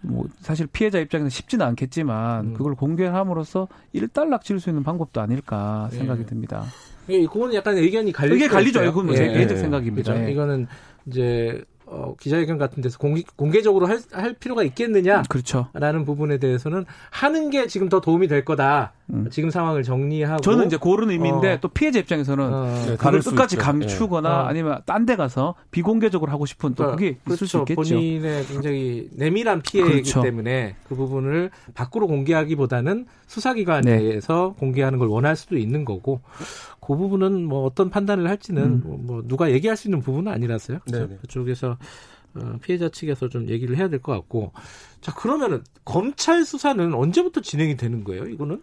뭐 사실 피해자 입장에서 쉽지는 않겠지만 음. 그걸 공개함으로써 일단락 칠수 있는 방법도 아닐까 생각이 예. 듭니다. 예, 그거는 약간 의견이 갈릴 의견 갈리죠. 그건 뭐 예. 제 개인적 생각입니다. 그렇죠? 이거는 이제 어, 기자회견 같은 데서 공개, 공개적으로 할, 할 필요가 있겠느냐? 그렇죠. 라는 부분에 대해서는 하는 게 지금 더 도움이 될 거다. 음. 지금 상황을 정리하고 저는 이제 그런 의미인데 어. 또 피해자 입장에서는 어. 네, 그걸 끝까지 감추거나 네. 아니면 딴 데 가서 비공개적으로 하고 싶은 또 그게 그렇죠. 있을 수 있겠죠. 본인의 굉장히 내밀한 피해이기 그렇죠. 때문에 그 부분을 밖으로 공개하기보다는 수사기관에서 네. 공개하는 걸 원할 수도 있는 거고 그 부분은 뭐 어떤 판단을 할지는 음. 뭐, 뭐 누가 얘기할 수 있는 부분은 아니라서요. 네, 네. 그쪽에서 어, 피해자 측에서 좀 얘기를 해야 될 것 같고 자 그러면은 검찰 수사는 언제부터 진행이 되는 거예요? 이거는?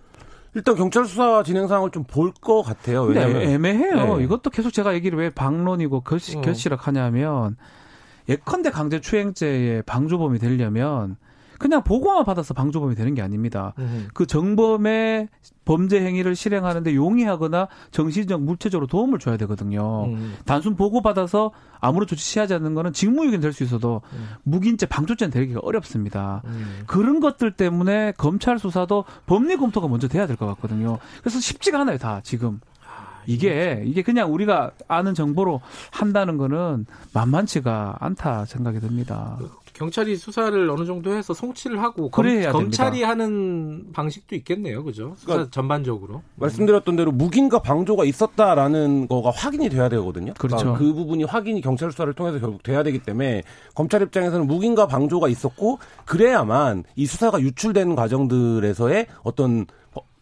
일단 경찰 수사 진행 상황을 좀 볼 것 같아요. 왜냐면 애매해요. 네. 이것도 계속 제가 얘기를 왜 방론이고 결시, 어. 결시락 하냐면 예컨대 강제 추행죄의 방조범이 되려면 그냥 보고만 받아서 방조범이 되는 게 아닙니다. 음. 그 정범의 범죄 행위를 실행하는데 용이하거나 정신적 물체적으로 도움을 줘야 되거든요. 음. 단순 보고 받아서 아무런 조치 취하지 않는 거는 직무유기는 될 수 있어도 음. 무기인죄 방조죄는 되기가 어렵습니다. 음. 그런 것들 때문에 검찰 수사도 법리 검토가 먼저 돼야 될 것 같거든요. 그래서 쉽지가 않아요, 다 지금. 이게 이게 그냥 우리가 아는 정보로 한다는 거는 만만치가 않다 생각이 듭니다. 경찰이 수사를 어느 정도 해서 송치를 하고 검, 검찰이 됩니다. 하는 방식도 있겠네요, 그죠? 수사 그러니까 전반적으로 말씀드렸던 대로 무기인가 방조가 있었다라는 거가 확인이 돼야 되거든요. 그렇죠. 그러니까 그 부분이 확인이 경찰 수사를 통해서 결국 돼야 되기 때문에 검찰 입장에서는 무기인가 방조가 있었고 그래야만 이 수사가 유출되는 과정들에서의 어떤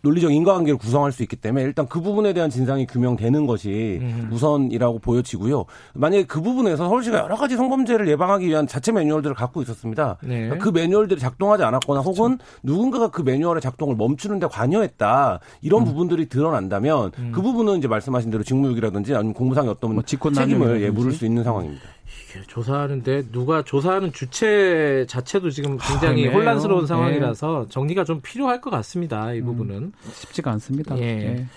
논리적 인과관계를 구성할 수 있기 때문에 일단 그 부분에 대한 진상이 규명되는 것이 음. 우선이라고 보여지고요. 만약에 그 부분에서 서울시가 여러 가지 성범죄를 예방하기 위한 자체 매뉴얼들을 갖고 있었습니다. 네. 그 매뉴얼들이 작동하지 않았거나 그렇죠. 혹은 누군가가 그 매뉴얼의 작동을 멈추는데 관여했다 이런 음. 부분들이 드러난다면 음. 그 부분은 이제 말씀하신 대로 직무유기라든지 아니면 공무상의 어떤 뭐 책임을 예, 물을 수 있는 상황입니다. 조사하는데 누가 조사하는 주체 자체도 지금 굉장히 아, 혼란스러운 상황이라서 네. 정리가 좀 필요할 것 같습니다. 이 음, 부분은 쉽지가 않습니다. 예. 네.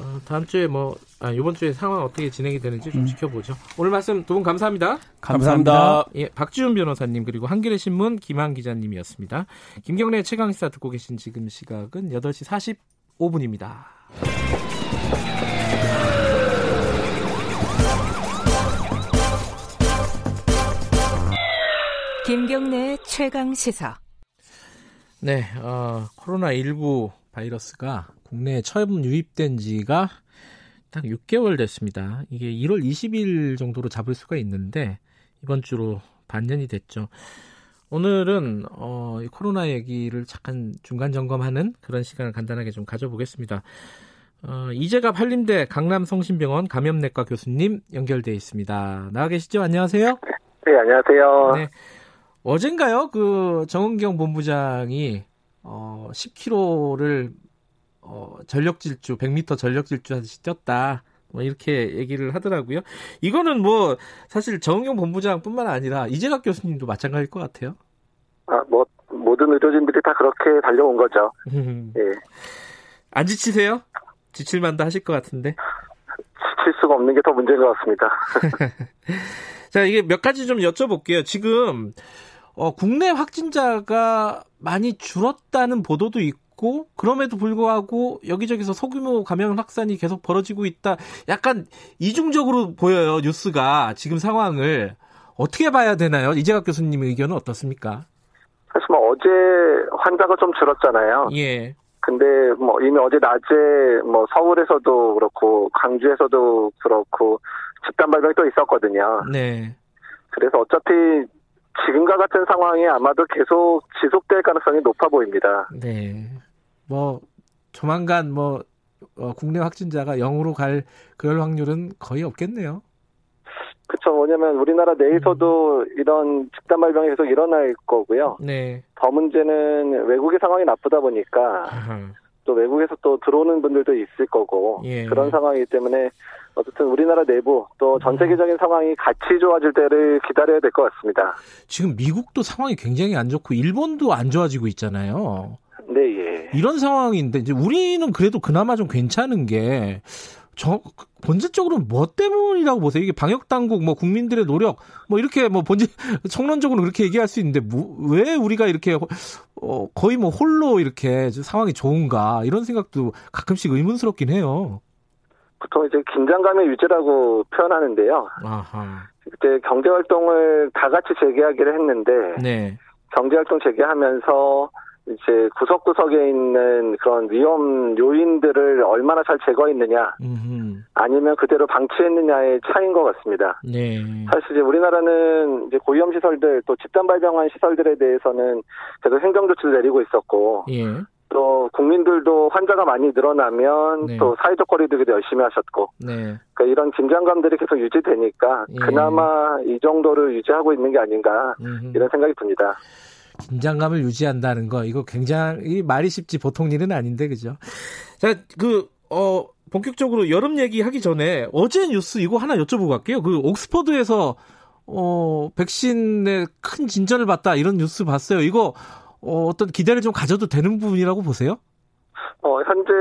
어, 다음 주에 뭐 아, 이번 주에 상황 어떻게 진행이 되는지 좀 음. 지켜보죠. 오늘 말씀 두분 감사합니다. 감사합니다. 예, 박지훈 변호사님 그리고 한겨레 신문 김한 기자님이었습니다. 김경래 최강 시사 듣고 계신 지금 시각은 8시 45분입니다. 김경래 최강 시사. 네, 어, 코로나 19 바이러스가 국내에 처음 유입된 지가 딱 6개월 됐습니다. 이게 1월 20일 정도로 잡을 수가 있는데 이번 주로 반년이 됐죠. 오늘은 어, 코로나 얘기를 잠깐 중간 점검하는 그런 시간을 간단하게 좀 가져보겠습니다. 어, 이재갑 한림대 강남성심병원 감염내과 교수님 연결돼 있습니다. 나와 계시죠? 안녕하세요. 네, 안녕하세요. 네. 어젠가요? 그 정은경 본부장이 어 10km를 어 전력 질주 100m 전력 질주 하듯이 뛰었다. 뭐 이렇게 얘기를 하더라고요. 이거는 뭐 사실 정은경 본부장뿐만 아니라 이재갑 교수님도 마찬가지일 것 같아요. 아, 뭐 모든 의료진들이 다 그렇게 달려온 거죠. 예. 안 지치세요? 지칠만도 하실 것 같은데. 지칠 수가 없는 게 더 문제인 것 같습니다. 자, 이게 몇 가지 좀 여쭤볼게요. 지금 어, 국내 확진자가 많이 줄었다는 보도도 있고 그럼에도 불구하고 여기저기서 소규모 감염 확산이 계속 벌어지고 있다. 약간 이중적으로 보여요 뉴스가 지금 상황을 어떻게 봐야 되나요? 이재갑 교수님의 의견은 어떻습니까? 사실 뭐 어제 환자가 좀 줄었잖아요. 예. 근데 뭐 이미 어제 낮에 뭐 서울에서도 그렇고 광주에서도 그렇고 집단 발병이 또 있었거든요. 네. 그래서 어차피 지금과 같은 상황이 아마도 계속 지속될 가능성이 높아 보입니다. 네. 뭐 조만간 뭐 어, 국내 확진자가 0으로 갈 그럴 확률은 거의 없겠네요. 그렇죠. 뭐냐면 우리나라 내에서도 음. 이런 집단 발병이 계속 일어날 거고요. 네. 더 문제는 외국의 상황이 나쁘다 보니까 또 외국에서 또 들어오는 분들도 있을 거고 예. 그런 상황이기 때문에 어쨌든 우리나라 내부 또 전 세계적인 상황이 같이 좋아질 때를 기다려야 될 것 같습니다. 지금 미국도 상황이 굉장히 안 좋고 일본도 안 좋아지고 있잖아요. 네, 예. 이런 상황인데 이제 우리는 그래도 그나마 좀 괜찮은 게 저, 본질적으로 뭐 때문이라고 보세요? 이게 방역 당국, 뭐 국민들의 노력, 뭐 이렇게 뭐 본질 청론적으로 그렇게 얘기할 수 있는데 뭐, 왜 우리가 이렇게 어, 거의 뭐 홀로 이렇게 상황이 좋은가 이런 생각도 가끔씩 의문스럽긴 해요. 보통 이제 긴장감의 유지라고 표현하는데요. 아하. 그때 경제 활동을 다 같이 재개하기로 했는데 네. 경제 활동 재개하면서 이제 구석구석에 있는 그런 위험 요인들을 얼마나 잘 제거했느냐, 음흠. 아니면 그대로 방치했느냐의 차이인 것 같습니다. 네. 사실 이제 우리나라는 이제 고위험 시설들 또 집단 발병한 시설들에 대해서는 계속 행정 조치를 내리고 있었고, 예. 또 국민들도 환자가 많이 늘어나면 네. 또 사회적 거리두기도 열심히 하셨고, 네. 그러니까 이런 긴장감들이 계속 유지되니까 예. 그나마 이 정도를 유지하고 있는 게 아닌가 음흠. 이런 생각이 듭니다. 긴장감을 유지한다는 거 이거 굉장히 말이 쉽지 보통 일은 아닌데 그죠? 자, 그 어, 본격적으로 여름 얘기하기 전에 어제 뉴스 이거 하나 여쭤보고 갈게요. 그 옥스퍼드에서 어, 백신에 큰 진전을 봤다 이런 뉴스 봤어요. 이거 어, 어떤 기대를 좀 가져도 되는 부분이라고 보세요? 어, 현재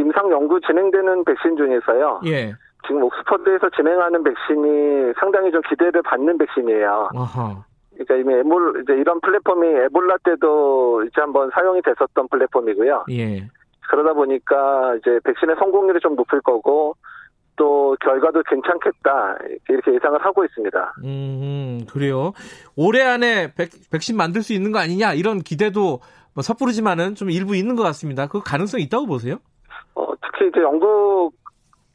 임상 연구 진행되는 백신 중에서요. 예. 지금 옥스퍼드에서 진행하는 백신이 상당히 좀 기대를 받는 백신이에요. 아하. 그러니까 이미 에몰 이제 이런 플랫폼이 에볼라 때도 이제 한번 사용이 됐었던 플랫폼이고요. 예. 그러다 보니까 이제 백신의 성공률이 좀 높을 거고 또 결과도 괜찮겠다 이렇게 예상을 하고 있습니다. 음 그래요. 올해 안에 백, 백신 만들 수 있는 거 아니냐 이런 기대도 뭐 섣부르지만은 좀 일부 있는 것 같습니다. 그 가능성이 있다고 보세요? 어 특히 이제 영국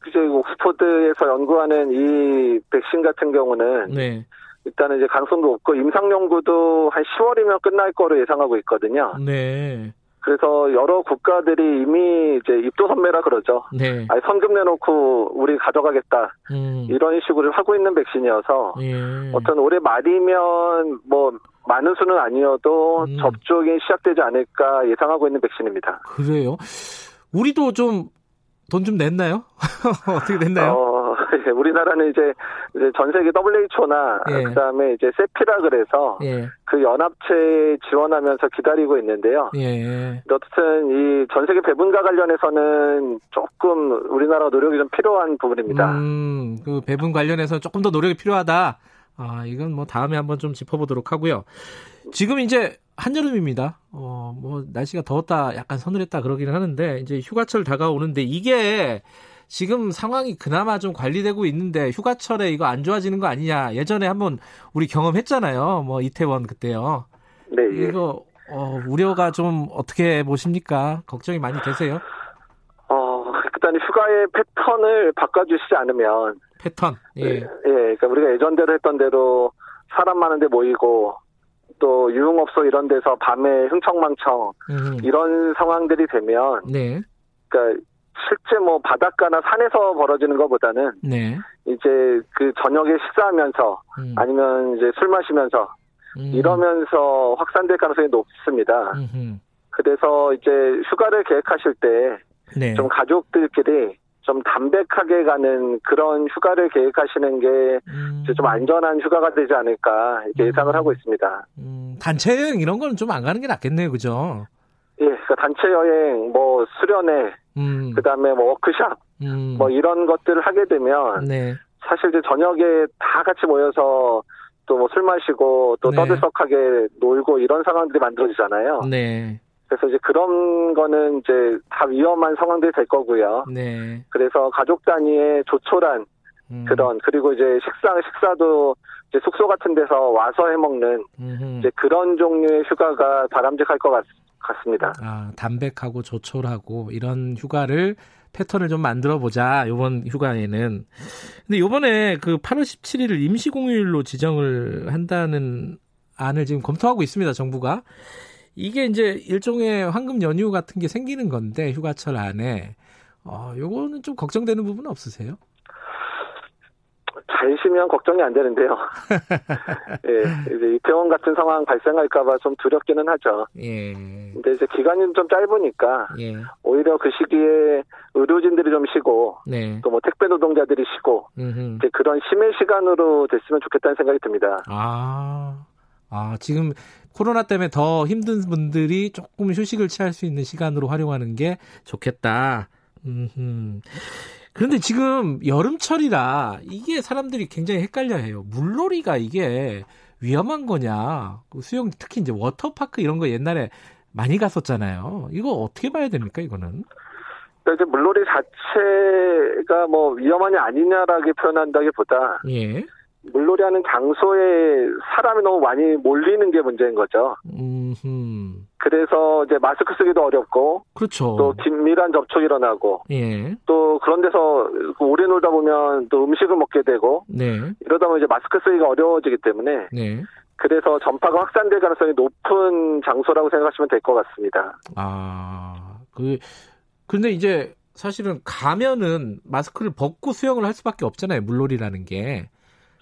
이제 옥스퍼드에서 연구하는 이 백신 같은 경우는 네. 일단은 이제 가능성도 없고 임상 연구도 한 10월이면 끝날 거로 예상하고 있거든요. 네. 그래서 여러 국가들이 이미 이제 입도 선매라 그러죠. 네. 아니 선금 내놓고 우리 가져가겠다 음. 이런 식으로 하고 있는 백신이어서 예. 어떤 올해 말이면 뭐 많은 수는 아니어도 음. 접종이 시작되지 않을까 예상하고 있는 백신입니다. 그래요? 우리도 좀 돈좀 냈나요? 어떻게 됐나요? 어, 예, 우리나라는 이제, 이제 전 세계 WHO나 예. 그다음에 이제 세피라 그래서 예. 그 연합체에 지원하면서 기다리고 있는데요. 예. 어쨌든 이 전 세계 배분과 관련해서는 조금 우리나라 노력이 좀 필요한 부분입니다. 음, 그 배분 관련해서 조금 더 노력이 필요하다. 아, 이건 뭐 다음에 한번 좀 짚어보도록 하고요. 지금 이제 한여름입니다. 어, 뭐 날씨가 더웠다, 약간 서늘했다 그러기는 하는데 이제 휴가철 다가오는데 이게 지금 상황이 그나마 좀 관리되고 있는데 휴가철에 이거 안 좋아지는 거 아니냐. 예전에 한번 우리 경험했잖아요. 뭐 이태원 그때요. 네. 예. 이거 어, 우려가 좀 어떻게 보십니까? 걱정이 많이 되세요? 어, 일단 휴가의 패턴을 바꿔주시지 않으면 패턴. 예. 예. 그러니까 우리가 예전대로 했던 대로 사람 많은데 모이고 또 유흥업소 이런 데서 밤에 흥청망청 음. 이런 상황들이 되면 네. 그러니까 실제 뭐 바닷가나 산에서 벌어지는 것보다는 네. 이제 그 저녁에 식사하면서 음. 아니면 이제 술 마시면서 음. 이러면서 확산될 가능성이 높습니다. 음흠. 그래서 이제 휴가를 계획하실 때좀 네. 가족들끼리 좀 담백하게 가는 그런 휴가를 계획하시는 게좀 음. 안전한 휴가가 되지 않을까 이렇게 음. 예상을 하고 있습니다. 음. 단체 여행 이런 거는 좀 안 가는 게 낫겠네요, 그죠? 예, 그러니까 단체 여행, 뭐 수련회, 음. 그다음에 뭐 워크샵, 음. 뭐 이런 것들을 하게 되면 네. 사실 이제 저녁에 다 같이 모여서 또 뭐 술 마시고 또 네. 떠들썩하게 놀고 이런 상황들이 만들어지잖아요. 네. 그래서 이제 그런 거는 이제 다 위험한 상황들이 될 거고요. 네. 그래서 가족 단위의 조촐한 음. 그런 그리고 이제 식사 식사도 이제 숙소 같은 데서 와서 해 먹는 이제 그런 종류의 휴가가 바람직할 것 같습니다. 같습니다. 아, 담백하고 조촐하고 이런 휴가를 패턴을 좀 만들어 보자. 요번 휴가에는. 근데 요번에 그 8월 17일을 임시 공휴일로 지정을 한다는 안을 지금 검토하고 있습니다. 정부가. 이게 이제 일종의 황금 연휴 같은 게 생기는 건데 휴가철 안에 어, 요거는 좀 걱정되는 부분 없으세요? 잘 쉬면 걱정이 안 되는데요. 예, 이제 이태원 같은 상황 발생할까봐 좀 두렵기는 하죠. 예. 근데 이제 기간이 좀 짧으니까 예. 오히려 그 시기에 의료진들이 좀 쉬고 네. 또뭐 택배 노동자들이 쉬고 음흠. 이제 그런 심의 시간으로 됐으면 좋겠다는 생각이 듭니다. 아, 아 지금 코로나 때문에 더 힘든 분들이 조금 휴식을 취할 수 있는 시간으로 활용하는 게 좋겠다. 음. 그런데 지금 여름철이라 이게 사람들이 굉장히 헷갈려 해요. 물놀이가 이게 위험한 거냐. 그 수영 특히 이제 워터파크 이런 거 옛날에 많이 갔었잖아요. 이거 어떻게 봐야 됩니까, 이거는? 그러니까 이제 물놀이 자체가 뭐 위험하냐 아니냐라고 표현한다기보다 예. 물놀이하는 장소에 사람이 너무 많이 몰리는 게 문제인 거죠. 음흠. 그래서 이제 마스크 쓰기도 어렵고, 그렇죠. 또 긴밀한 접촉이 일어나고, 예. 또 그런 데서 오래 놀다 보면 또 음식을 먹게 되고, 네. 이러다 보면 이제 마스크 쓰기가 어려워지기 때문에, 네. 그래서 전파가 확산될 가능성이 높은 장소라고 생각하시면 될 것 같습니다. 아, 그 근데 이제 사실은 가면은 마스크를 벗고 수영을 할 수밖에 없잖아요. 물놀이라는 게.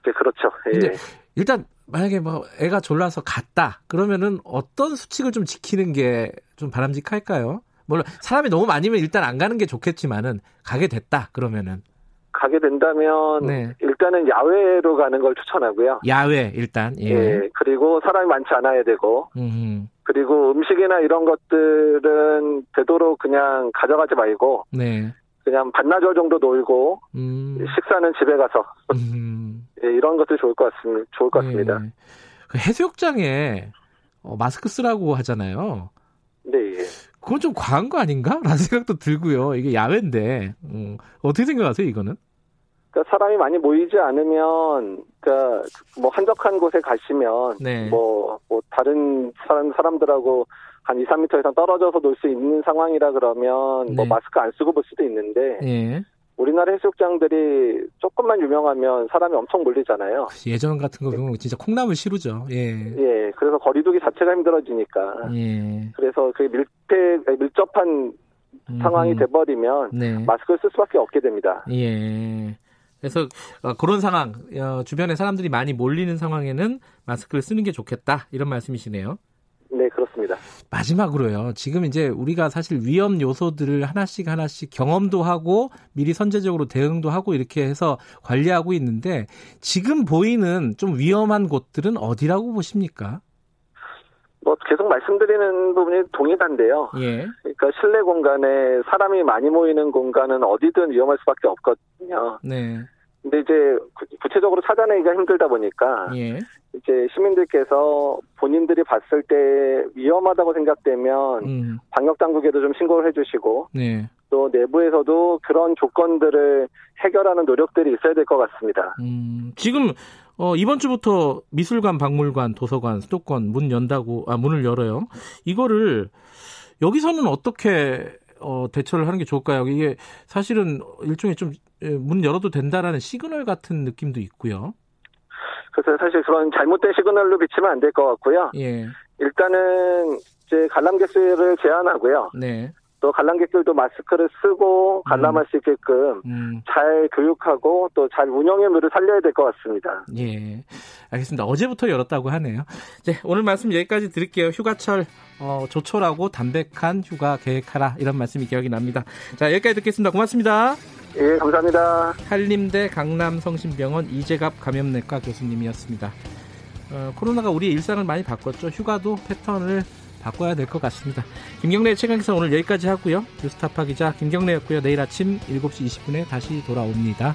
네, 그렇죠. 예. 근데 일단 만약에 뭐 애가 졸라서 갔다 그러면은 어떤 수칙을 좀 지키는 게 좀 바람직할까요? 물론 사람이 너무 많으면 일단 안 가는 게 좋겠지만은 가게 됐다 그러면은 가게 된다면 네. 일단은 야외로 가는 걸 추천하고요. 야외 일단 예. 예, 그리고 사람이 많지 않아야 되고 음흠. 그리고 음식이나 이런 것들은 되도록 그냥 가져가지 말고 네. 그냥 반나절 정도 놀고 음. 식사는 집에 가서 음. 예, 이런 것들이 좋을 것 같습니다. 좋을 것 같습니다. 예. 그 해수욕장에 어, 마스크 쓰라고 하잖아요. 네. 예. 그건 좀 과한 거 아닌가? 라는 생각도 들고요. 이게 야외인데 음, 어떻게 생각하세요, 이거는? 그러니까 사람이 많이 모이지 않으면 그러니까 뭐 한적한 곳에 가시면 네. 뭐, 뭐 다른 사람 사람들하고 한 2, 3미터 이상 떨어져서 놀 수 있는 상황이라 그러면 뭐 네. 마스크 안 쓰고 볼 수도 있는데 예. 우리나라 해수욕장들이 조금만 유명하면 사람이 엄청 몰리잖아요. 예전 같은 거 보면 진짜 콩나물 시루죠. 예. 예, 그래서 거리두기 자체가 힘들어지니까. 예. 그래서 그 밀폐 밀접한 상황이 음. 돼버리면 네. 마스크를 쓸 수밖에 없게 됩니다. 예. 그래서 어, 그런 상황, 어, 주변에 사람들이 많이 몰리는 상황에는 마스크를 쓰는 게 좋겠다 이런 말씀이시네요. 네, 그렇습니다. 마지막으로요. 지금 이제 우리가 사실 위험 요소들을 하나씩 하나씩 경험도 하고 미리 선제적으로 대응도 하고 이렇게 해서 관리하고 있는데 지금 보이는 좀 위험한 곳들은 어디라고 보십니까? 뭐 계속 말씀드리는 부분이 동일한데요. 예. 그러니까 실내 공간에 사람이 많이 모이는 공간은 어디든 위험할 수밖에 없거든요. 네. 근데 이제 구- 구체적으로 찾아내기가 힘들다 보니까 예. 이제 시민들께서 본인들이 봤을 때 위험하다고 생각되면 음. 방역 당국에도 좀 신고를 해주시고 네. 또 내부에서도 그런 조건들을 해결하는 노력들이 있어야 될 것 같습니다. 음, 지금 어, 이번 주부터 미술관, 박물관, 도서관, 수도권 문 연다고 아 문을 열어요. 이거를 여기서는 어떻게 어, 대처를 하는 게 좋을까요? 이게 사실은 일종의 좀 문 열어도 된다라는 시그널 같은 느낌도 있고요. 그래서 사실 그런 잘못된 시그널로 비치면 안 될 것 같고요. 예. 일단은 이제 관람객 수를 제한하고요. 네. 또 관람객들도 마스크를 쓰고 관람할 수 있게끔 음. 잘 교육하고 또 잘 운영의 묘를 살려야 될 것 같습니다. 예. 알겠습니다. 어제부터 열었다고 하네요. 네, 오늘 말씀 여기까지 드릴게요. 휴가철 어, 조촐하고 담백한 휴가 계획하라 이런 말씀이 기억이 납니다. 자, 여기까지 듣겠습니다. 고맙습니다. 예, 감사합니다. 한림대 강남성심병원 이재갑 감염내과 교수님이었습니다. 어, 코로나가 우리의 일상을 많이 바꿨죠. 휴가도 패턴을 바꿔야 될 것 같습니다. 김경래 최강기사 오늘 여기까지 하고요. 뉴스타파 기자 김경래였고요. 내일 아침 7시 20분에 다시 돌아옵니다.